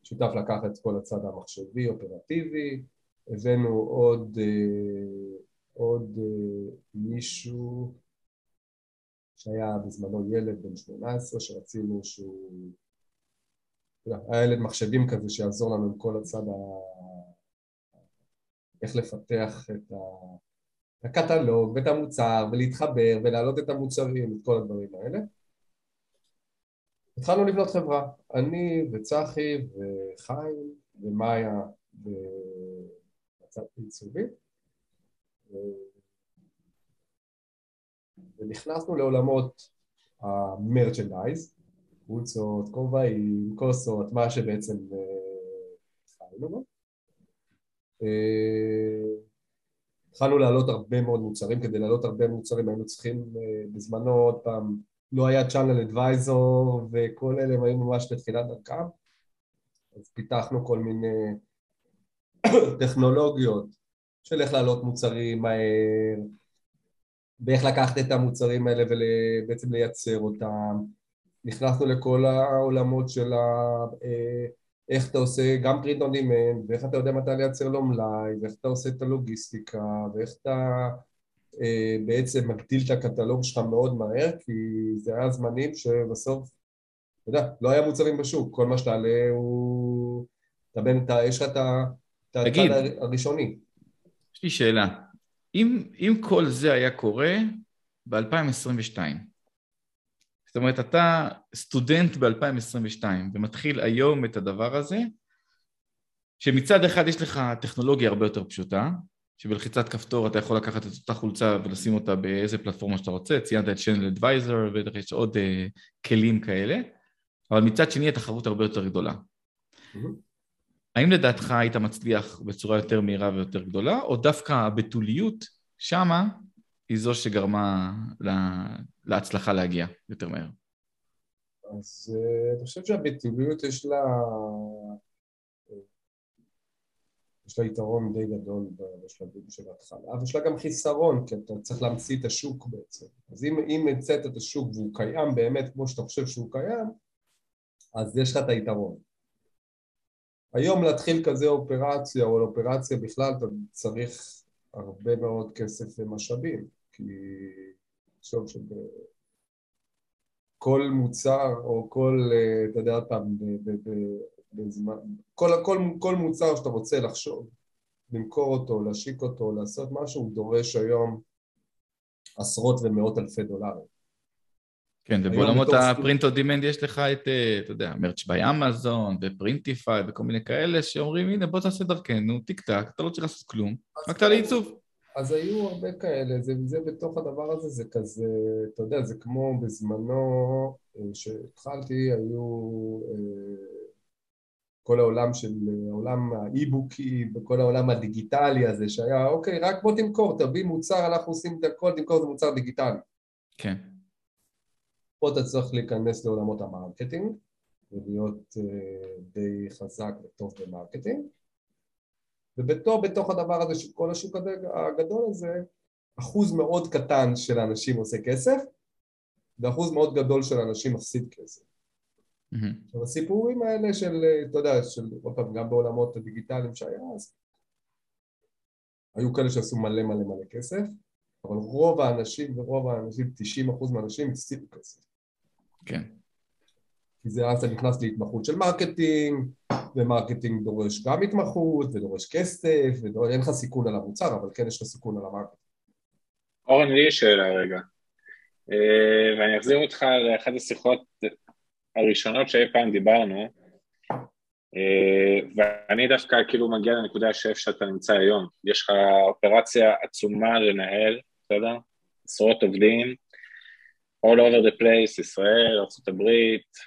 [SPEAKER 4] שותף לקח את כל הצד המחשבי, אופרטיבי, הבאנו עוד, אה, עוד אה, מישהו שהיה בזמנו ילד בן 18 שרצינו שהוא, היה ילד מחשבים כזה שיעזור לנו עם כל הצד ה... איך לפתח את הקטלוג ואת המוצר ולהתחבר ולהעלות את המוצרים, את כל הדברים האלה. התחלנו לבנות חברה, אני וצחי וחיים ומאיה בצד עיצובי ונכנסנו לעולמות המרצ'נדייז, קבוצות, כובעים, כוסות, מה שבעצם אה, בו. אה, התחלנו להעלות הרבה מאוד מוצרים, כדי להעלות הרבה מוצרים היינו צריכים אה, בזמנו עוד פעם, לא היה channel advisor וכל אלה הם היו ממש בתחילת דרכם, אז פיתחנו כל מיני טכנולוגיות של איך להעלות מוצרים מהר, ואיך לקחת את המוצרים האלה ובעצם לייצר אותם. נכנסנו לכל העולמות של ה... איך אתה עושה גם print on demand, ואיך אתה יודע מתי לייצר לו מלאי, ואיך אתה עושה את הלוגיסטיקה, ואיך אתה אה, בעצם מגדיל את הקטלוג שלך מאוד מהר, כי זה היה זמנים שבסוף, אתה יודע, לא היה מוצרים בשוק, כל מה שתעלה הוא... אתה בין, אתה, יש לך את הצד הראשוני.
[SPEAKER 2] יש לי שאלה. אם, אם כל זה היה קורה ב-2022, זאת אומרת, אתה סטודנט ב-2022 ומתחיל היום את הדבר הזה, שמצד אחד יש לך טכנולוגיה הרבה יותר פשוטה, שבלחיצת כפתור אתה יכול לקחת את אותה חולצה ולשים אותה באיזה פלטפורמה שאתה רוצה, ציינת את שנל אדוויזר ויש עוד uh, כלים כאלה, אבל מצד שני התחרות הרבה יותר גדולה. Mm-hmm. האם לדעתך היית מצליח בצורה יותר מהירה ויותר גדולה, או דווקא הבתוליות שמה היא זו שגרמה לה, להצלחה להגיע יותר מהר?
[SPEAKER 4] אז uh, אני חושב שהבתוליות יש לה... יש לה יתרון די גדול בשלבים של ההתחלה, ויש לה גם חיסרון, כי אתה צריך להמציא את השוק בעצם. אז אם, אם המצאת את השוק והוא קיים באמת כמו שאתה חושב שהוא קיים, אז יש לך את היתרון. היום להתחיל כזה אופרציה או אופרציה בכלל אתה צריך הרבה מאוד כסף ומשאבים כי תחשוב שבכל מוצר או כל, אתה יודע עוד פעם, בזמן, כל, כל, כל מוצר שאתה רוצה לחשוב, למכור אותו, להשיק אותו, לעשות משהו, הוא דורש היום עשרות ומאות אלפי דולרים.
[SPEAKER 2] כן, ובעולמות ה print on demand יש לך את, אה, אתה יודע, Merch by Amazon ו Printify וכל מיני כאלה שאומרים, הנה בוא תעשה דרכנו, טיק טק, אתה לא צריך לעשות כלום, רק תעלה עיצוב.
[SPEAKER 4] אז היו הרבה כאלה, זה, זה בתוך הדבר הזה, זה כזה, אתה יודע, זה כמו בזמנו אה, שהתחלתי, היו אה, כל העולם של, העולם האי-בוקי וכל העולם הדיגיטלי הזה, שהיה, אוקיי, רק בוא תמכור, תביא מוצר, אנחנו עושים את הכל, תמכור את המוצר דיגיטלי.
[SPEAKER 2] כן.
[SPEAKER 4] פה אתה צריך להיכנס לעולמות ה marketing ולהיות די חזק וטוב ב marketing ובתור בתוך הדבר הזה של כל השוק הגדול הזה אחוז מאוד קטן של האנשים עושה כסף ואחוז מאוד גדול של האנשים מפסיד כסף. Mm-hmm. עכשיו הסיפורים האלה של, אתה יודע, של, עוד פעם, גם בעולמות הדיגיטליים שהיה אז היו כאלה שעשו מלא מלא מלא כסף אבל רוב האנשים ורוב האנשים, 90% מהאנשים הפסידו כסף.
[SPEAKER 2] כן.
[SPEAKER 4] כי זה אז אתה נכנס להתמחות של marketing, ו marketing דורש גם התמחות, ודורש כסף, ואין לך סיכון על המוצר, אבל כן יש לך סיכון על ה marketing.
[SPEAKER 3] אורן, לי יש שאלה רגע, אה, ואני אחזיר אותך לאחת השיחות הראשונות שאי פעם דיברנו, אה, ואני דווקא כאילו מגיע לנקודה שאיפה שאתה נמצא היום. יש לך אופרציה עצומה לנהל, בסדר? עשרות עובדים, all over the place, ישראל, ארה"ב,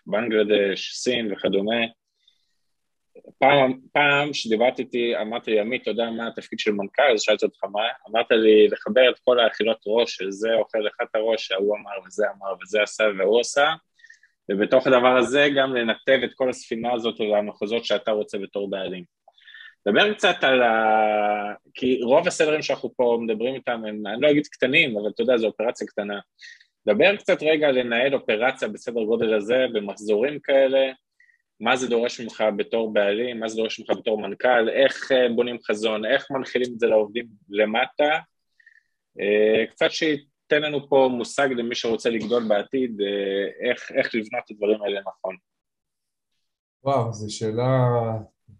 [SPEAKER 3] בנגלדש, סין וכדומה. פעם, פעם שדיברתי איתי, אמרתי לי, עמית, אתה יודע מה התפקיד של מנכ"ל? אז שאלתי אותך מה? אמרת לי לחבר את כל האכילות ראש, שזה אוכל לך את הראש, ההוא אמר וזה אמר וזה עשה והוא עשה, ובתוך הדבר הזה גם לנתב את כל הספינה הזאת למחוזות שאתה רוצה בתור בעלים. דבר קצת על ה... כי רוב הסלרים שאנחנו פה מדברים איתם הם, אני לא אגיד קטנים, אבל אתה יודע, זו אופרציה קטנה. דבר קצת רגע לנהל אופרציה בסדר גודל הזה, במחזורים כאלה, מה זה דורש ממך בתור בעלים, מה זה דורש ממך בתור מנכ"ל, איך אה, בונים חזון, איך מנחילים את זה לעובדים למטה, אה, קצת שייתן לנו פה מושג למי שרוצה לגדול בעתיד, אה, איך, איך לבנות את הדברים האלה נכון.
[SPEAKER 4] וואו, זו שאלה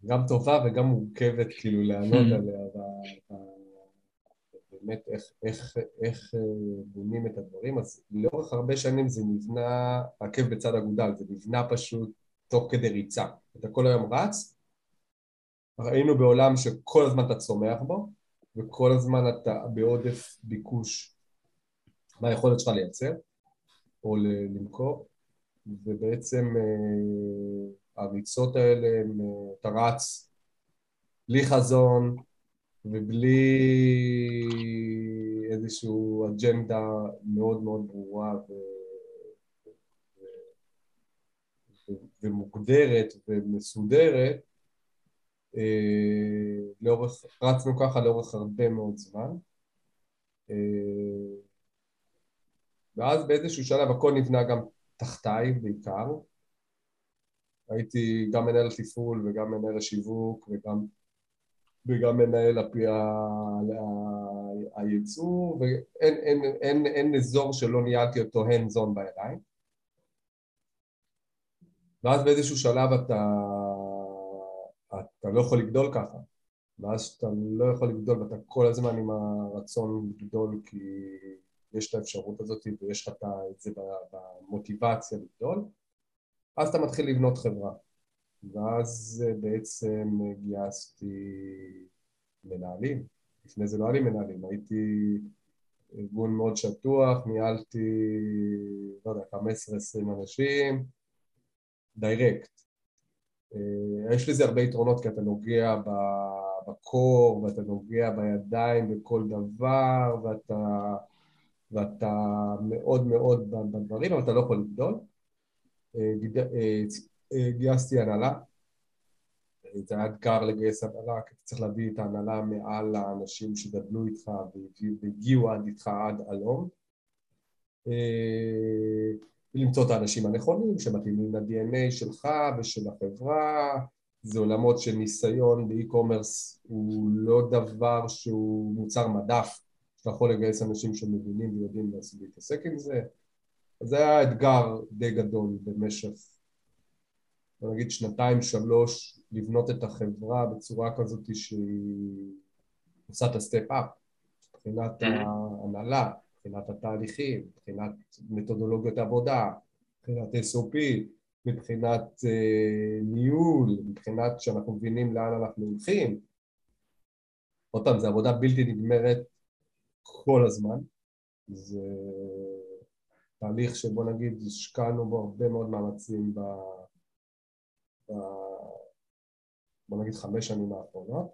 [SPEAKER 4] גם טובה וגם מורכבת כאילו לענות mm. עליה, באמת איך, איך, איך בונים את הדברים, אז לאורך הרבה שנים זה נבנה עקב בצד אגודל, זה נבנה פשוט תוך כדי ריצה. אתה כל היום רץ, ראינו בעולם שכל הזמן אתה צומח בו, וכל הזמן אתה בעודף ביקוש מהיכולת שלך לייצר או למכור, ובעצם אה, הריצות האלה, אה, אתה רץ בלי חזון ובלי איזושהי אג'נדה מאוד מאוד ברורה ו... ומוגדרת ומסודרת, אה, לאורך, רצנו ככה לאורך הרבה מאוד זמן. אה, ואז באיזשהו שלב הכל נבנה גם תחתיי בעיקר. הייתי גם מנהל התפעול וגם מנהל השיווק וגם, וגם מנהל הפי הייצור, ואין אין, אין, אין אזור שלא ניהלתי אותו hands on בידיים. ואז באיזשהו שלב אתה, אתה לא יכול לגדול ככה, ואז אתה לא יכול לגדול ואתה כל הזמן עם הרצון לגדול כי יש את האפשרות הזאת ויש לך את זה במוטיבציה לגדול, אז אתה מתחיל לבנות חברה. ואז בעצם גייסתי מנהלים, לפני זה לא היה לי מנהלים, הייתי ארגון מאוד שטוח, ניהלתי, לא יודע, 15-20 אנשים, דיירקט. אה, יש לזה הרבה יתרונות כי אתה נוגע בקור ואתה נוגע בידיים בכל דבר ואתה, ואתה מאוד מאוד בדברים אבל אתה לא יכול לגדול. אה, אה, גייסתי הנהלה, זה היה אתגר לגייס הנהלה, כי אתה צריך להביא את ההנהלה מעל האנשים שגדלו איתך והגיעו עד איתך עד הלום. למצוא את האנשים הנכונים שמתאימים ל-DNA שלך ושל החברה, זה עולמות של ניסיון ב e-commerce הוא לא דבר שהוא מוצר מדף, שאתה יכול לגייס אנשים שמבינים ויודעים להתעסק עם זה, אז זה היה אתגר די גדול במשך, נגיד שנתיים שלוש, לבנות את החברה בצורה כזאת שהיא עושה את ה step-up מבחינת ההנהלה, מבחינת התהליכים, מבחינת מתודולוגיות עבודה, מבחינת SOP, מבחינת uh, ניהול, מבחינת שאנחנו מבינים לאן אנחנו הולכים. עוד פעם, זו עבודה בלתי נגמרת כל הזמן. זה תהליך שבוא נגיד השקענו בו הרבה מאוד מאמצים ב... בוא נגיד חמש שנים האחרונות.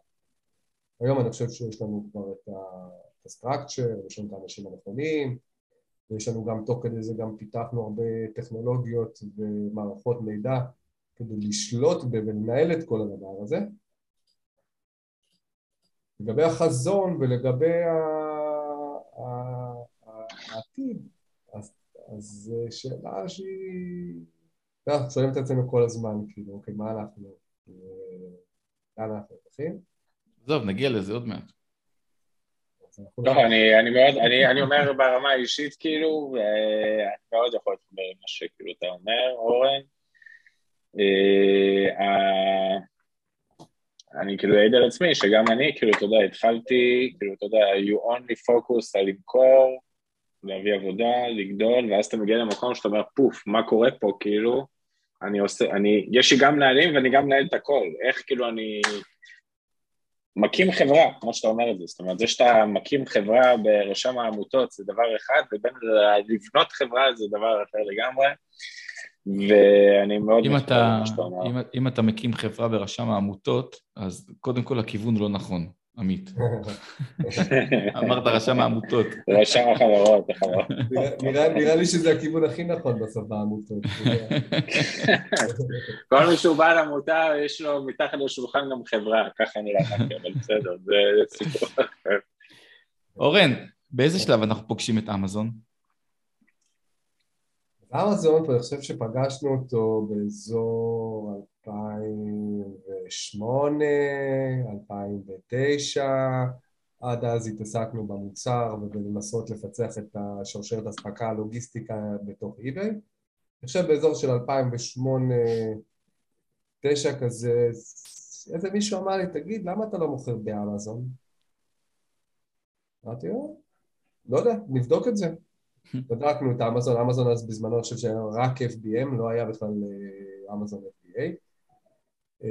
[SPEAKER 4] היום אני חושב שיש לנו כבר את ה... הסטרקצ'ר, יש לנו את האנשים הנכונים, ויש לנו גם, תוך כדי זה גם פיתחנו הרבה טכנולוגיות ומערכות מידע כדי לשלוט ולנהל את כל הדבר הזה. לגבי החזון ולגבי העתיד, אז, אז שאלה שהיא... אנחנו שואלים את עצמנו כל הזמן, כאילו, אוקיי, מה אנחנו... אה, לאן אנחנו הולכים?
[SPEAKER 2] עזוב, נגיע לזה עוד מעט.
[SPEAKER 3] לא, אני, אני מאוד, אני, אני אומר ברמה האישית כאילו, ואני מאוד יכול להתחבר עם מה שכאילו אתה אומר, אורן. אה, אני כאילו אעיד על עצמי שגם אני, כאילו, אתה יודע, התחלתי, כאילו, אתה יודע, you only focus על למכור, להביא עבודה, לגדול, ואז אתה מגיע למקום שאתה אומר, פוף, מה קורה פה, כאילו, אני עושה, אני, יש לי גם נהלים ואני גם מנהל את הכל, איך כאילו אני מקים חברה, כמו שאתה אומר את זה, זאת אומרת, זה שאתה מקים חברה ברשם העמותות זה דבר אחד, ובין לבנות חברה זה דבר אחר לגמרי, ואני מאוד
[SPEAKER 2] אם אתה, אם, אם אתה מקים חברה ברשם העמותות, אז קודם כל הכיוון לא נכון. עמית. אמרת רשם העמותות.
[SPEAKER 3] רשם החברות, החברות.
[SPEAKER 4] נראה לי שזה הכיוון הכי נכון בסוף בעמותות.
[SPEAKER 3] כל מי שהוא בעל עמותה, יש לו מתחת לשולחן גם חברה, ככה נראה לי, אבל בסדר, זה סיפור אחר.
[SPEAKER 2] אורן, באיזה שלב אנחנו פוגשים את אמזון?
[SPEAKER 4] אמזון, אני חושב שפגשנו אותו באזור 2008, 2009, עד אז התעסקנו במוצר ובלנסות לפצח את השרשרת אספקה הלוגיסטיקה בתוך eBay. אני חושב באזור של 2008-2009 כזה, איזה מישהו אמר לי, תגיד, למה אתה לא מוכר באמזון? אמרתי לו, לא יודע, נבדוק את זה. בדקנו את אמזון, אמזון אז בזמנו אני חושב שהיה רק FBM, לא היה בכלל אמזון FBA. אה,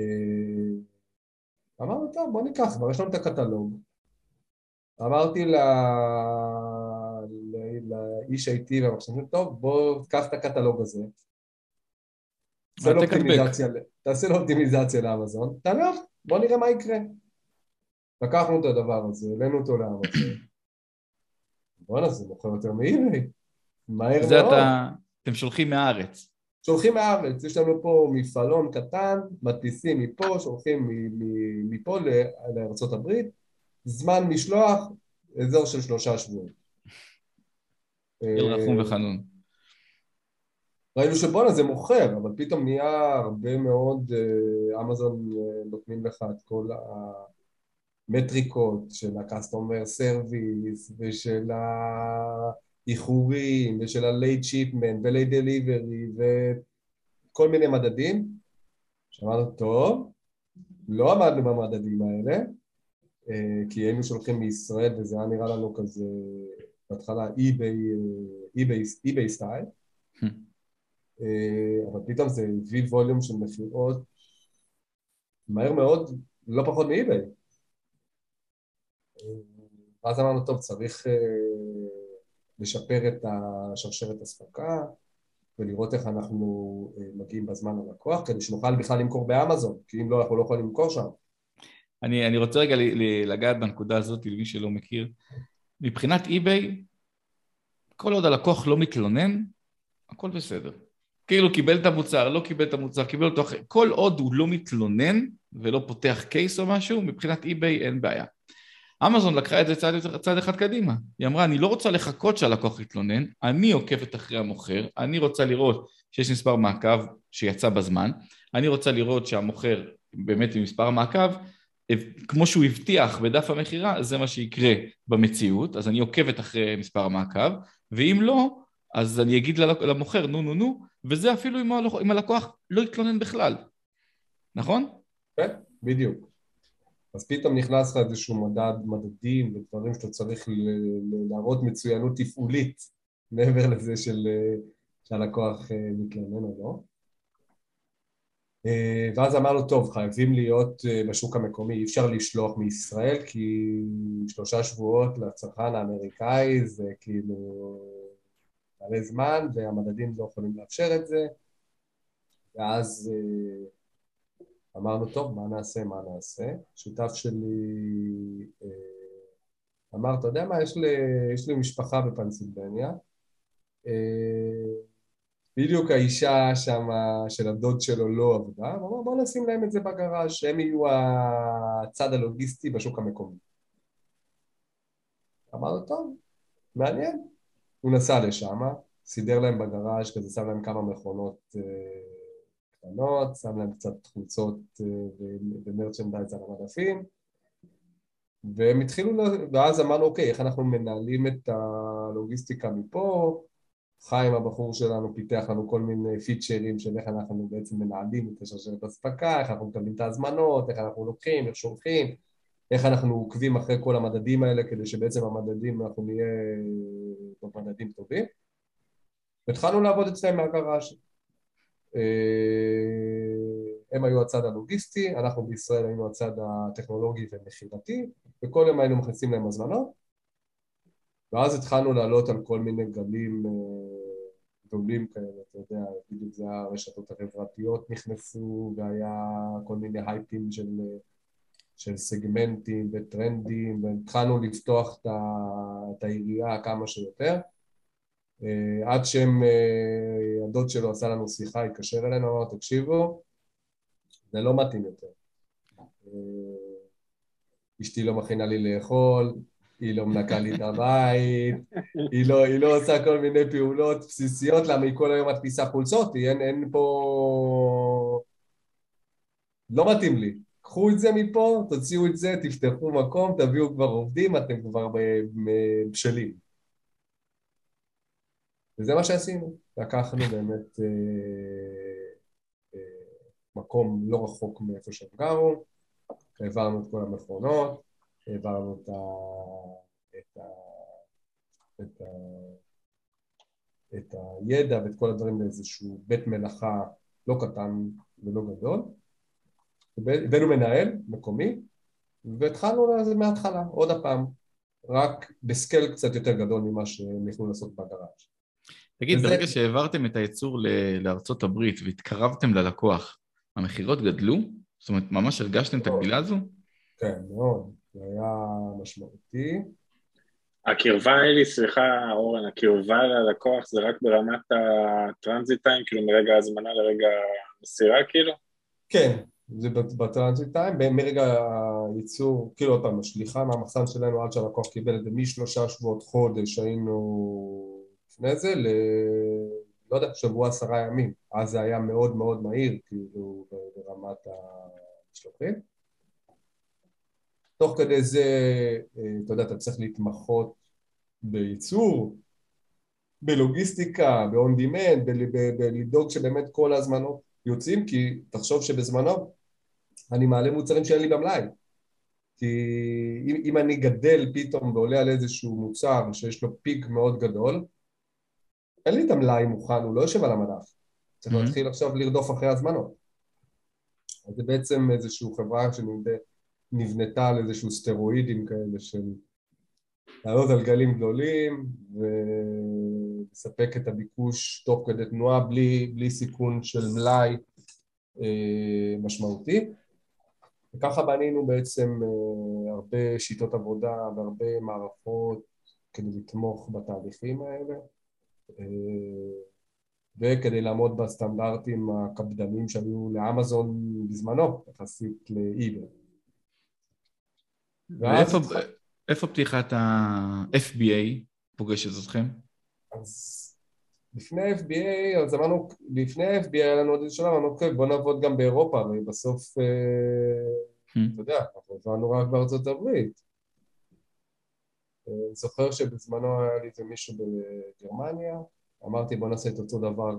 [SPEAKER 4] אמרנו, טוב, בוא ניקח, כבר יש לנו את הקטלוג. אמרתי לאיש IT והמחשבים, טוב, בוא תקח את הקטלוג הזה. תעשה לו אופטימיזציה לאמזון, תעלה, בוא נראה מה יקרה. לקחנו את הדבר הזה, העלינו אותו לאמזון. בואנה, זה מוכר יותר מאיבי. מהר מאוד.
[SPEAKER 2] זה אתה, אתם שולחים מהארץ.
[SPEAKER 4] שולחים מהארץ, יש לנו פה מפעלון קטן, מדפיסים מפה, שולחים מפה לארה"ב, זמן משלוח, אזור של שלושה שבועות.
[SPEAKER 2] רחום וחנון.
[SPEAKER 4] ראינו שבואנה זה מוכר, אבל פתאום נהיה הרבה מאוד, אה, אמזון אה, נותנים לך את כל המטריקות של ה-customer service ושל ה... איחורים ושל ה-late shipment ו-late delivery וכל מיני מדדים. שאמרנו, טוב, לא עמדנו במדדים האלה אה, כי היינו שולחים מישראל וזה היה נראה לנו כזה בהתחלה eBay סטייל אה, אבל פתאום זה הביא ווליום של מכירות מהר מאוד, לא פחות אה, ואז אמרנו, טוב, צריך לשפר את השרשרת אספקה ולראות איך אנחנו אה, מגיעים בזמן ללקוח כדי שנוכל בכלל למכור באמזון, כי אם לא, אנחנו לא יכולים למכור שם.
[SPEAKER 2] אני, אני רוצה רגע לגעת בנקודה הזאת, למי שלא מכיר. מבחינת אי-ביי, כל עוד הלקוח לא מתלונן, הכל בסדר. כאילו קיבל את המוצר, לא קיבל את המוצר, קיבל אותו אחרי, כל עוד הוא לא מתלונן ולא פותח קייס או משהו, מבחינת אי-ביי אין בעיה. אמזון לקחה את זה צעד, צעד אחד קדימה. היא אמרה, אני לא רוצה לחכות שהלקוח יתלונן, אני עוקבת אחרי המוכר, אני רוצה לראות שיש מספר מעקב שיצא בזמן, אני רוצה לראות שהמוכר באמת עם מספר המעקב, כמו שהוא הבטיח בדף המכירה, זה מה שיקרה במציאות, אז אני עוקבת אחרי מספר המעקב, ואם לא, אז אני אגיד למוכר נו נו נו, וזה אפילו אם הלקוח לא יתלונן בכלל, נכון?
[SPEAKER 4] כן, בדיוק. אז פתאום נכנס לך איזשהו מדד, מדדים ודברים שאתה צריך להראות מצוינות תפעולית מעבר לזה של שהלקוח אה, מתלונן או לא. אה, ואז אמרנו, טוב, חייבים להיות אה, בשוק המקומי, אי אפשר לשלוח מישראל כי שלושה שבועות לצרכן האמריקאי זה כאילו מלא זמן והמדדים לא יכולים לאפשר את זה ואז אמרנו, טוב, מה נעשה, מה נעשה? שותף שלי אה, אמר, אתה יודע מה, יש לי, יש לי משפחה בפנסילבניה, אה, בדיוק האישה שם של הדוד שלו לא עבדה, הוא אמר בוא נשים להם את זה בגראז' שהם יהיו הצד הלוגיסטי בשוק המקומי. אמרנו, טוב, מעניין. הוא נסע לשם, סידר להם בגראז' כזה, שם להם כמה מכונות קטנות, שם להם קצת חולצות אה, ומרצ'נדייז על המדפים. והם התחילו, ואז אמרנו אוקיי, איך אנחנו מנהלים את הלוגיסטיקה מפה? חיים הבחור שלנו פיתח לנו כל מיני פיצ'רים של איך אנחנו בעצם מנהלים את השרשרת אספקה, איך אנחנו מקבלים את ההזמנות, איך אנחנו לוקחים, איך שולחים, איך אנחנו עוקבים אחרי כל המדדים האלה כדי שבעצם המדדים, אנחנו נהיה במדדים טובים. התחלנו לעבוד אצלם מהגראז' הם היו הצד הלוגיסטי, אנחנו בישראל היינו הצד הטכנולוגי ומכירתי, וכל יום היינו מכניסים להם הזמנות, ואז התחלנו לעלות על כל מיני גלים גדולים כאלה, אתה יודע, בדיוק זה הרשתות החברתיות נכנסו, והיה כל מיני הייפים של, של סגמנטים וטרנדים, והתחלנו לפתוח את העירייה כמה שיותר. עד שהם, הדוד שלו עשה לנו שיחה, התקשר אלינו, אמר, תקשיבו, זה לא מתאים יותר. אשתי לא מכינה לי לאכול, היא לא מנקה לי את הבית, היא לא, היא לא עושה כל מיני פעולות בסיסיות, למה היא כל היום מדפיסה חולצות, אין, אין פה... לא מתאים לי. קחו את זה מפה, תוציאו את זה, תפתחו מקום, תביאו כבר עובדים, אתם כבר בשלים. וזה מה שעשינו. לקחנו באמת אה, אה, מקום לא רחוק מאיפה שהם גרו, העברנו את כל המכונות, העברנו את, ה, את, ה, את, ה, את הידע ואת כל הדברים לאיזשהו בית מלאכה לא קטן ולא גדול. הבאנו מנהל מקומי, והתחלנו לזה מההתחלה, עוד הפעם, רק בסקייל קצת יותר גדול ממה שהם יכלו לעשות בגראז'.
[SPEAKER 2] תגיד, וזה... ברגע שהעברתם את הייצור לארצות הברית והתקרבתם ללקוח, המכירות גדלו? זאת אומרת, ממש הרגשתם את הגדילה הזו?
[SPEAKER 4] כן, מאוד. זה היה משמעותי.
[SPEAKER 3] הקרבה, אלי, סליחה, אורן, הקרבה ללקוח זה רק ברמת הטרנזיט טיים, כאילו מרגע ההזמנה לרגע המסירה, כאילו?
[SPEAKER 4] כן, זה בטרנזיט טיים, מרגע הייצור, כאילו עוד פעם, השליחה מהמחסן שלנו עד שהלקוח קיבל את זה משלושה שבועות חודש היינו לפני זה, ל... לא יודע, שבוע עשרה ימים, אז זה היה מאוד מאוד מהיר, כאילו, ברמת המשלוחים. תוך כדי זה, אתה יודע, אתה צריך להתמחות בייצור, בלוגיסטיקה, ב-on demand, בלדאוג שבאמת כל ההזמנות יוצאים, כי תחשוב שבזמנו אני מעלה מוצרים שאין לי במלאי. כי אם, אם אני גדל פתאום ועולה על איזשהו מוצר שיש לו פיק מאוד גדול, אין לי את המלאי מוכן, הוא לא יושב על המדף. צריך mm-hmm. להתחיל עכשיו לרדוף אחרי הזמנות. אז זה בעצם איזושהי חברה שנבנתה על איזשהו סטרואידים כאלה של לעלות על גלים גדולים ולספק את הביקוש תוך כדי תנועה בלי, בלי סיכון של מלאי אה, משמעותי. וככה בנינו בעצם אה, הרבה שיטות עבודה והרבה מערכות כדי לתמוך בתהליכים האלה. אה, וכדי לעמוד בסטנדרטים הקפדניים שהיו לאמזון בזמנו, יחסית לאיבר.
[SPEAKER 2] ואיפה פתיחת ה-FBA פוגשת אתכם?
[SPEAKER 4] אז לפני FBA, אז אמרנו, לפני FBA היה לנו עוד איזה שלב, אמרנו, אוקיי, בוא נעבוד גם באירופה, ובסוף, אה, hmm. אתה יודע, אנחנו עבדנו רק בארצות הברית. אני זוכר שבזמנו היה לי איזה מישהו בגרמניה, אמרתי בוא נעשה את אותו דבר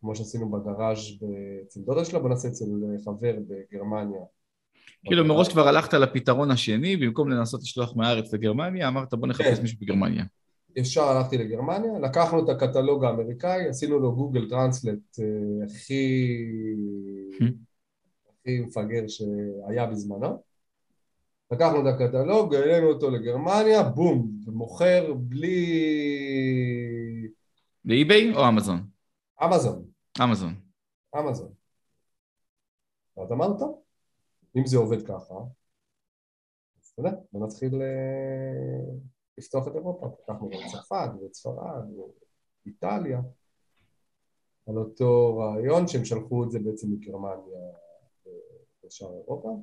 [SPEAKER 4] כמו שעשינו בגראז' אצל דודה שלו, בוא נעשה אצל חבר בגרמניה.
[SPEAKER 2] כאילו מראש כבר הלכת לפתרון השני, במקום לנסות לשלוח מהארץ לגרמניה, אמרת בוא נחפש. מישהו בגרמניה.
[SPEAKER 4] ישר הלכתי לגרמניה, לקחנו את הקטלוג האמריקאי, עשינו לו גוגל טרנסלט אה, הכי... הכי מפגר שהיה בזמנו. לקחנו את הקטלוג, העלינו אותו לגרמניה, בום, ומוכר בלי...
[SPEAKER 2] באי-ביי או אמזון?
[SPEAKER 4] אמזון.
[SPEAKER 2] אמזון.
[SPEAKER 4] אמזון. אז אמרנו, טוב, אם זה עובד ככה, אז אתה יודע, בוא נתחיל אה, לפתוח את אירופה. לקחנו גם צרפת ואת ספרד ואיטליה, על אותו רעיון שהם שלחו את זה בעצם מגרמניה לשאר אירופה.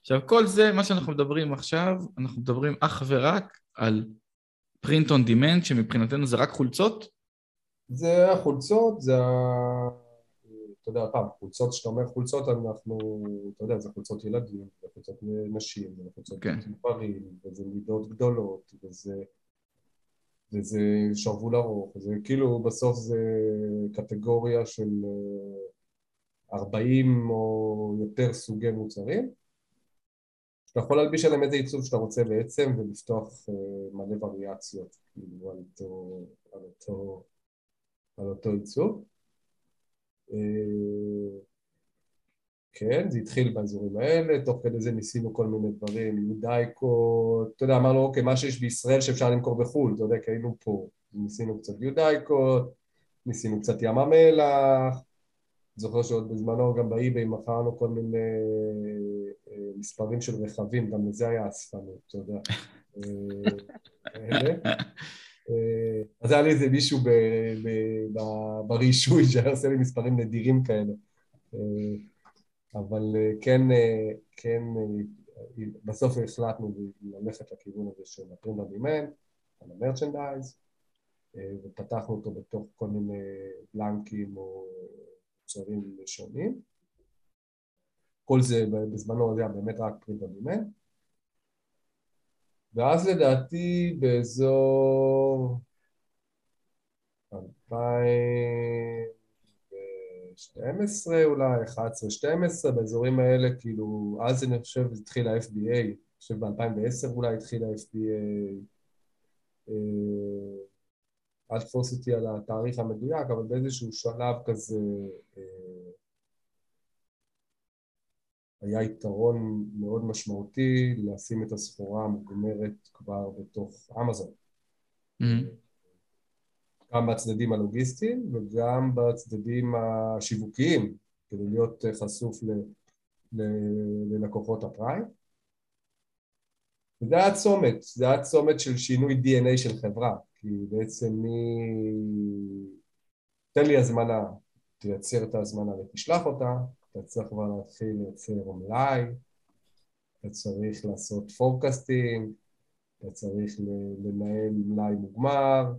[SPEAKER 2] עכשיו, כל זה, מה שאנחנו מדברים עכשיו, אנחנו מדברים אך ורק על print on demand, שמבחינתנו זה רק חולצות?
[SPEAKER 4] זה החולצות, זה ה... אתה יודע, פעם, חולצות, כשאתה אומר חולצות, אנחנו, אתה יודע, זה חולצות ילדים, זה חולצות נשים, זה חולצות כן. גברים, וזה מידות גדולות, וזה, וזה שרוול ארוך, זה כאילו בסוף זה קטגוריה של 40 אה, או יותר סוגי מוצרים, אתה יכול להלביש עליהם איזה עיצוב שאתה רוצה בעצם ולפתוח uh, מלא וריאציות כאילו על אותו, על אותו, על אותו עיצוב. כן, זה התחיל באזורים האלה, תוך כדי זה ניסינו כל מיני דברים, יודאיקות, אתה יודע, אמרנו, אוקיי, מה שיש בישראל שאפשר למכור בחו"ל, אתה יודע, כי היינו פה, ניסינו קצת יודאיקות, ניסינו קצת ים המלח, זוכר שעוד בזמנו גם באי-ביי מכרנו כל מיני אה, מספרים של רכבים, גם לזה היה אספנות, אתה יודע. אה, אה, אז היה לי איזה מישהו ברישוי שהיה עושה לי מספרים נדירים כאלה. אבל כן, כן, בסוף החלטנו ללכת לכיוון הזה של הפרינט הדימנט, על המרצ'נדייז, ופתחנו אותו בתוך כל מיני בלנקים או מוצרים שונים. כל זה בזמנו היה באמת רק פרינט און ואז לדעתי באזור 2012 אולי, 11-12, באזורים האלה, כאילו, אז אני חושב התחיל ה-FBA, אני חושב ב-2010 אולי התחיל ה-FBA, אל תפוס אותי על התאריך המדויק, אבל באיזשהו שלב כזה אה, היה יתרון מאוד משמעותי לשים את הסחורה המוגמרת כבר בתוך אמזון. Mm-hmm. גם בצדדים הלוגיסטיים וגם בצדדים השיווקיים, כדי להיות חשוף ל, ל, ללקוחות הפריים. וזה היה צומת, זה היה צומת של שינוי DNA של חברה, כי בעצם מי... תן לי הזמנה, תייצר את ההזמנה ותשלח אותה, אתה צריך כבר להתחיל לייצר מלאי, אתה צריך לעשות פורקסטינג, אתה צריך לנהל מלאי מוגמר,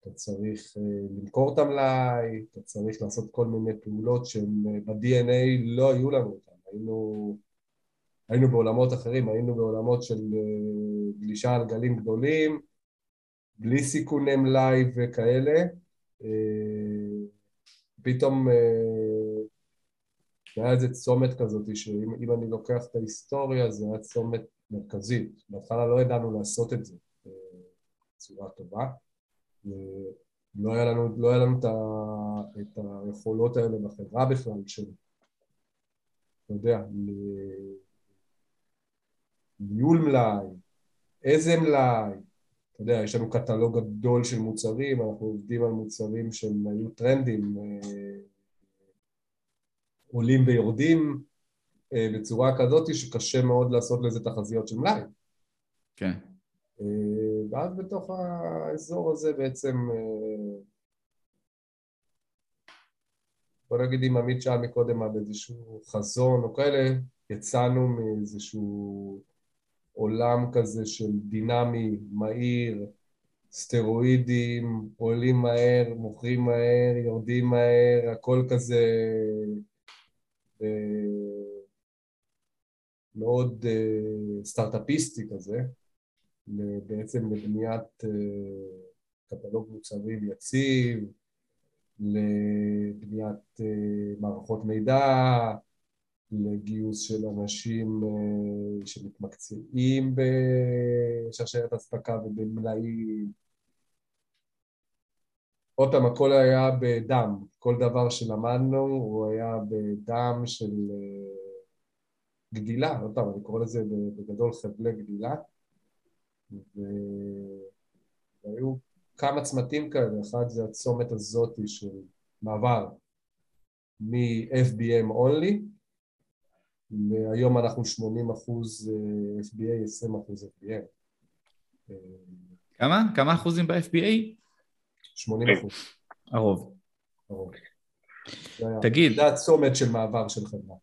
[SPEAKER 4] אתה צריך אה, למכור את המלאי, אתה צריך לעשות כל מיני פעולות שהן אה, ב-DNA לא היו לנו אותן, היינו, היינו בעולמות אחרים, היינו בעולמות של אה, גלישה על גלים גדולים, בלי סיכוני מלאי וכאלה, פתאום היה איזה צומת כזאת, שאם אני לוקח את ההיסטוריה זה היה צומת מרכזית. בהתחלה לא ידענו לעשות את זה בצורה טובה. לא היה לנו, לא היה לנו את, ה, את היכולות האלה בחברה בכלל של, אתה יודע, ניהול מלאי, איזה מלאי, אתה יודע, יש לנו קטלוג גדול של מוצרים, אנחנו עובדים על מוצרים שהם היו טרנדים, אה, עולים ויורדים אה, בצורה כזאת שקשה מאוד לעשות לזה תחזיות של מלאי.
[SPEAKER 2] כן.
[SPEAKER 4] אה, ואז בתוך האזור הזה בעצם, אה, בוא נגיד אם עמית שאל מקודם על איזשהו חזון או כאלה, יצאנו מאיזשהו עולם כזה של דינמי, מהיר, סטרואידים, עולים מהר, מוכרים מהר, יורדים מהר, הכל כזה אה, מאוד אה, סטארט-אפיסטי כזה, בעצם לבניית אה, קטלוג מוצרים יציב, לבניית מערכות מידע, לגיוס של אנשים שמתמקצעים בשרשרת אספקה ובמלאים. עוד פעם, הכל היה בדם, כל דבר שלמדנו הוא היה בדם של אה, גדילה, עוד פעם, אני קורא לזה בגדול חבלי גדילה, והיו כמה צמתים כאלה, אחד זה הצומת הזאתי של מעבר מ-FBM only, והיום אנחנו 80 אחוז אה, FBA, 20 אחוז FBM.
[SPEAKER 2] כמה? כמה אחוזים ב-FBA?
[SPEAKER 4] 80 אחוז.
[SPEAKER 2] הרוב. הרוב. תגיד...
[SPEAKER 4] זה הצומת של מעבר של חברה.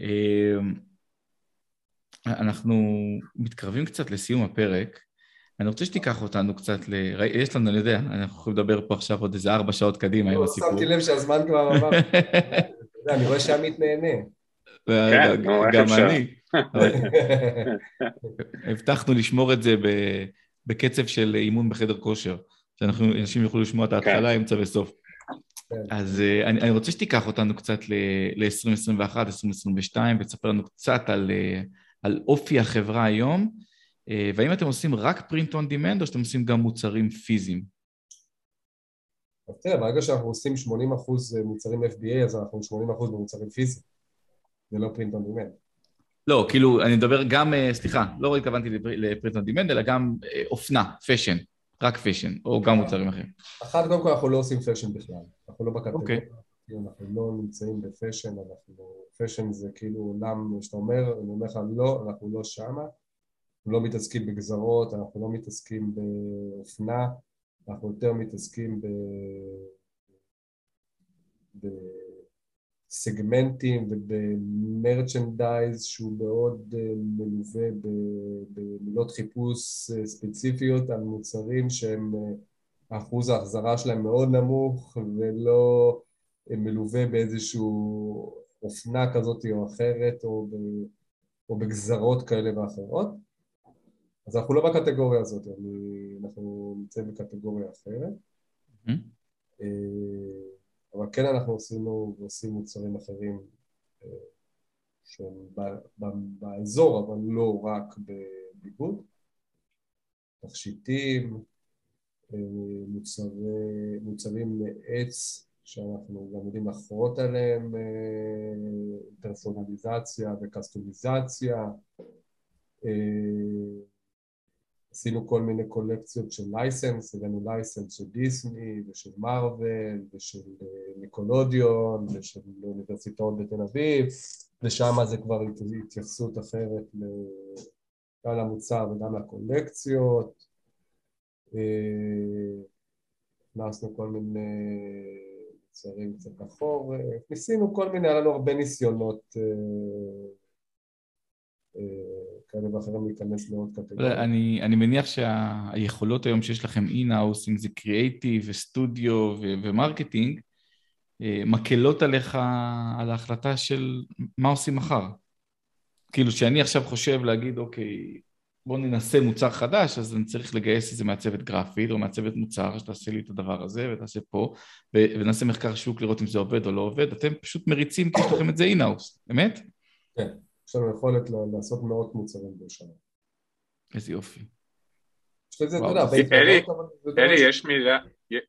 [SPEAKER 2] אמ, אנחנו מתקרבים קצת לסיום הפרק. אני רוצה שתיקח אותנו קצת ל... יש לנו, אני יודע, אנחנו יכולים לדבר פה עכשיו עוד איזה ארבע שעות קדימה עם הסיפור.
[SPEAKER 4] שמתי לב שהזמן כבר עבר. אני רואה שעמית נהנה.
[SPEAKER 2] כן, גם אני. הבטחנו לשמור את זה בקצב של אימון בחדר כושר. שאנשים יוכלו לשמוע את ההתחלה, כן. אמצע וסוף. כן. אז uh, אני, אני רוצה שתיקח אותנו קצת ל-2021, ל- 2022, ותספר לנו קצת על, uh, על אופי החברה היום, uh, והאם אתם עושים רק print on demand או שאתם עושים גם מוצרים פיזיים?
[SPEAKER 4] אז תראה, ברגע שאנחנו עושים 80 אחוז מוצרים FBA, אז אנחנו 80 אחוז במוצרים פיזיים. זה לא print on demand.
[SPEAKER 2] לא, כאילו, אני מדבר גם, אה, סליחה, לא התכוונתי ל print on demand, אלא גם אה, אופנה, fashion, רק fashion, או גם מוצרים אחרים.
[SPEAKER 4] אחת, קודם כל אנחנו לא עושים fashion בכלל, אנחנו לא בקטגוריה.
[SPEAKER 2] אוקיי.
[SPEAKER 4] אנחנו לא נמצאים ב fashion, אנחנו... fashion זה כאילו עולם שאתה אומר, אני אומר לך לא, אנחנו לא שמה, אנחנו לא מתעסקים בגזרות, אנחנו לא מתעסקים באופנה, אנחנו יותר מתעסקים ב... בסגמנטים ובמרצ'נדייז שהוא מאוד אה, מלווה במילות חיפוש אה, ספציפיות על מוצרים שהם אה, אחוז ההחזרה שלהם מאוד נמוך ולא מלווה באיזשהו אופנה כזאת או אחרת או, ב, או בגזרות כאלה ואחרות אז אנחנו לא בקטגוריה הזאת, אני, אנחנו נמצאים בקטגוריה אחרת mm-hmm. אבל כן אנחנו עשינו ועושים מוצרים אחרים אה, שהם באזור, אבל לא רק בביגוד. תכשיטים, אה, מוצרי, מוצרים מעץ שאנחנו גם יודעים לחרות עליהם אה, פרסונליזציה וקסטומיזציה עשינו כל מיני קולקציות של לייסנס, הבאנו לייסנס של דיסני ושל מארוול ושל אה, ניקולודיון ושל אוניברסיטאות בתל אביב ושם זה כבר התייחסות אחרת גם למוצר וגם לקולקציות. אה, הכנסנו כל מיני מוצרים קצת אחור, ניסינו כל מיני, היה לנו הרבה ניסיונות אה, כאלה ואחרים להיכנס לעוד קטגוריות.
[SPEAKER 2] אני, אני מניח שהיכולות היום שיש לכם in-house, אם זה קריאייטיב וסטודיו ו marketing, אה, מקלות עליך על ההחלטה של מה עושים מחר. כאילו, שאני עכשיו חושב להגיד, אוקיי, בוא ננסה מוצר חדש, אז אני צריך לגייס איזה מעצבת גרפית או מעצבת מוצר שתעשה לי את הדבר הזה ותעשה פה, ונעשה מחקר שוק לראות אם זה עובד או לא עובד, אתם פשוט מריצים כי יש לכם את זה in-house, אמת?
[SPEAKER 4] כן. יש לנו יכולת לעשות מאות מוצרים בשנה.
[SPEAKER 2] איזה יופי.
[SPEAKER 3] אלי, יש מילה,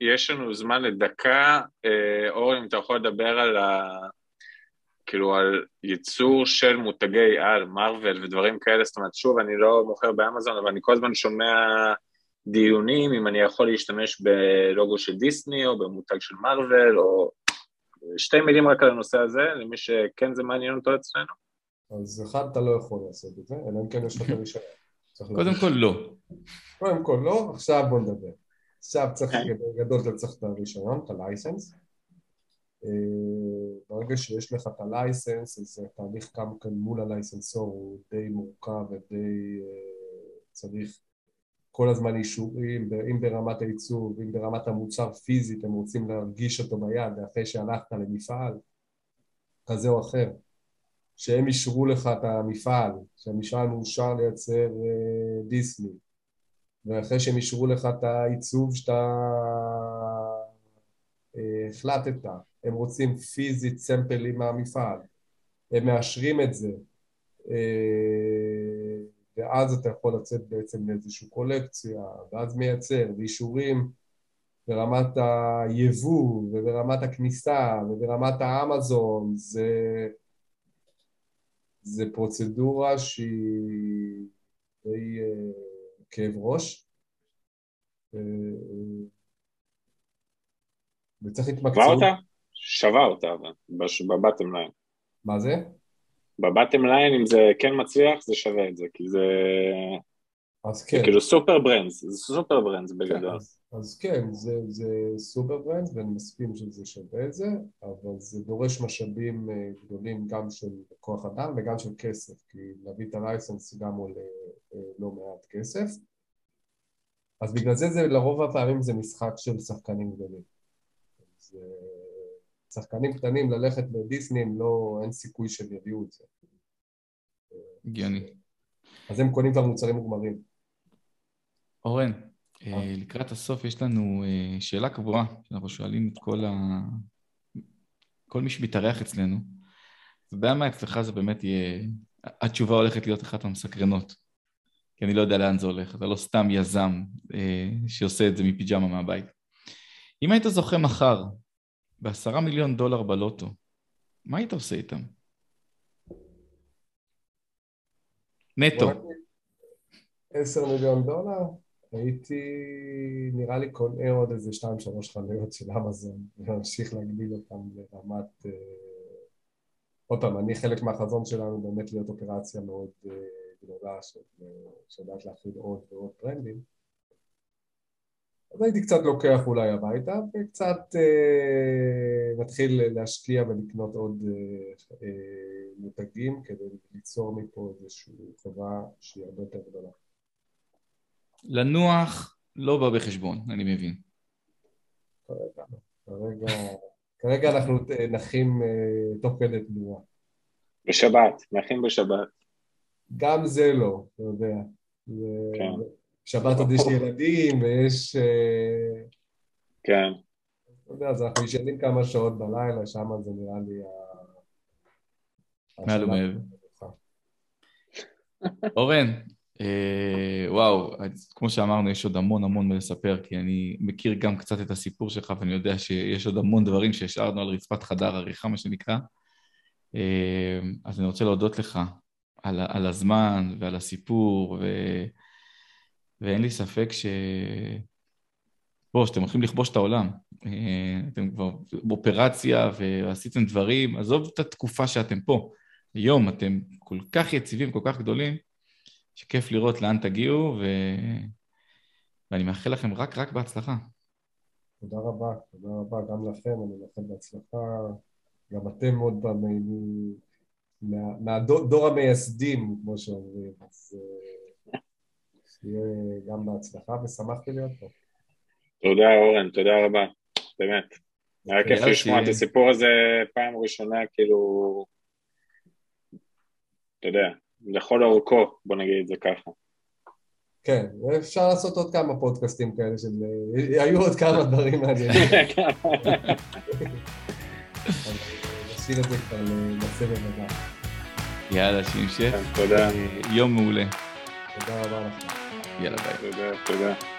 [SPEAKER 3] יש לנו זמן לדקה, אה, אורי, אם אתה יכול לדבר על ה... כאילו על ייצור של מותגי על, מרוויל ודברים כאלה, זאת אומרת, שוב, אני לא מוכר באמזון, אבל אני כל הזמן שומע דיונים אם אני יכול להשתמש בלוגו של דיסני או במותג של מרוויל, או שתי מילים רק על הנושא הזה, למי שכן זה מעניין אותו אצלנו.
[SPEAKER 4] אז אחד, אתה לא יכול לעשות את זה, אלא אם כן יש לך את הרישיון.
[SPEAKER 2] קודם כל לא.
[SPEAKER 4] קודם כל לא, עכשיו בוא נדבר. עכשיו צריך, כן. גדול אתה צריך את הרישיון, את הלייסנס. אה, ברגע שיש לך את הלייסנס, אז התהליך גם כאן מול הלייסנסור הוא די מורכב ודי אה, צריך כל הזמן אישורים, אם ברמת הייצור, אם ברמת המוצר פיזית, הם רוצים להרגיש אותו ביד, ואחרי שהלכת למפעל כזה או אחר. שהם אישרו לך את המפעל, שהמפעל מאושר לייצר אה, דיסני, ואחרי שהם אישרו לך את העיצוב שאתה אה, החלטת, הם רוצים פיזית סמפלים מהמפעל, הם מאשרים את זה, אה, ואז אתה יכול לצאת בעצם לאיזושהי קולקציה, ואז מייצר, ואישורים ברמת היבוא, וברמת הכניסה, וברמת האמזון, זה... זה פרוצדורה שהיא די uh, כאב ראש. Uh, וצריך להתמקצע.
[SPEAKER 3] שווה אותה? שווה אותה, אבל, ב bottom line.
[SPEAKER 4] מה זה?
[SPEAKER 3] ב bottom line, אם זה כן מצליח, זה שווה את זה, כי זה...
[SPEAKER 4] אז כן.
[SPEAKER 3] זה כאילו super brands, זה super brands בגדול. כן,
[SPEAKER 4] אז, אז כן, זה, זה super brands ואני מסכים שזה שווה את זה, אבל זה דורש משאבים אה, גדולים גם של כוח אדם וגם של כסף, כי להביא את הלייסנס גם עולה אה, לא מעט כסף. אז בגלל זה, זה לרוב הפעמים זה משחק של שחקנים גדולים. אז, אה, שחקנים קטנים ללכת לדיסני, לא, אין סיכוי שהם יביאו את זה.
[SPEAKER 2] הגיוני.
[SPEAKER 4] אז הם קונים כבר מוצרים מוגמרים.
[SPEAKER 2] אורן, אה, אה. לקראת הסוף יש לנו אה, שאלה קבועה, שאנחנו שואלים את כל, ה... כל מי שמתארח אצלנו. אתה יודע מה אצלך זה באמת יהיה... התשובה הולכת להיות אחת המסקרנות. כי אני לא יודע לאן זה הולך, אתה לא סתם יזם שעושה את זה מפיג'מה מהבית. אם היית זוכה מחר בעשרה מיליון דולר בלוטו, מה היית עושה איתם? נטו.
[SPEAKER 4] עשר מיליון דולר? הייתי, נראה לי קונה עוד איזה שתיים שלוש חנויות של אמזון ולהמשיך להגדיל אותם לרמת... אה, עוד פעם, אני חלק מהחזון שלנו באמת להיות אופרציה מאוד אה, גדולה שיודעת להפעיל עוד ועוד טרנדים אז הייתי קצת לוקח אולי הביתה וקצת אה, מתחיל להשקיע ולקנות עוד אה, אה, מותגים כדי ליצור מפה איזושהי חברה שהיא הרבה יותר גדולה.
[SPEAKER 2] לנוח לא בא בחשבון, אני מבין.
[SPEAKER 4] כרגע, כרגע, כרגע אנחנו נחים אה, תוך כדי תנועה.
[SPEAKER 3] בשבת, נחים בשבת.
[SPEAKER 4] גם זה לא, אתה יודע. כן. שבת עוד יש ילדים ויש... אה,
[SPEAKER 3] כן.
[SPEAKER 4] אתה יודע, אז אנחנו ישנים כמה שעות בלילה, שם זה נראה לי ה...
[SPEAKER 2] מעל ומעבר. אורן, וואו, כמו שאמרנו, יש עוד המון המון מה לספר, כי אני מכיר גם קצת את הסיפור שלך, ואני יודע שיש עוד המון דברים שהשארנו על רצפת חדר עריכה, מה שנקרא. אה, אז אני רוצה להודות לך על, על הזמן ועל הסיפור, ו... ואין לי ספק ש... בוא, שאתם הולכים לכבוש את העולם. אה, אתם כבר באופרציה ועשיתם דברים, עזוב את התקופה שאתם פה. היום אתם כל כך יציבים, כל כך גדולים, שכיף לראות לאן תגיעו, ו... ואני מאחל לכם רק רק בהצלחה.
[SPEAKER 4] תודה רבה, תודה רבה גם לכם, אני מאחל בהצלחה. גם אתם עוד פעם מהדור המייסדים, כמו שאומרים, אז אה, שיהיה גם בהצלחה ושמחתי להיות פה.
[SPEAKER 3] תודה אורן, תודה רבה, באמת. היה כיף לשמוע את הסיפור הזה פעם ראשונה, כאילו, אתה יודע, לכל אורכו, בוא נגיד את זה ככה.
[SPEAKER 4] כן, אפשר לעשות עוד כמה פודקאסטים כאלה של... היו עוד כמה דברים מעניינים. נשאיר את זה כבר לסבב הבא.
[SPEAKER 2] יאללה, שימשך. כן,
[SPEAKER 3] תודה.
[SPEAKER 2] יום מעולה.
[SPEAKER 4] תודה רבה לך.
[SPEAKER 2] יאללה, ביי.
[SPEAKER 3] תודה, תודה.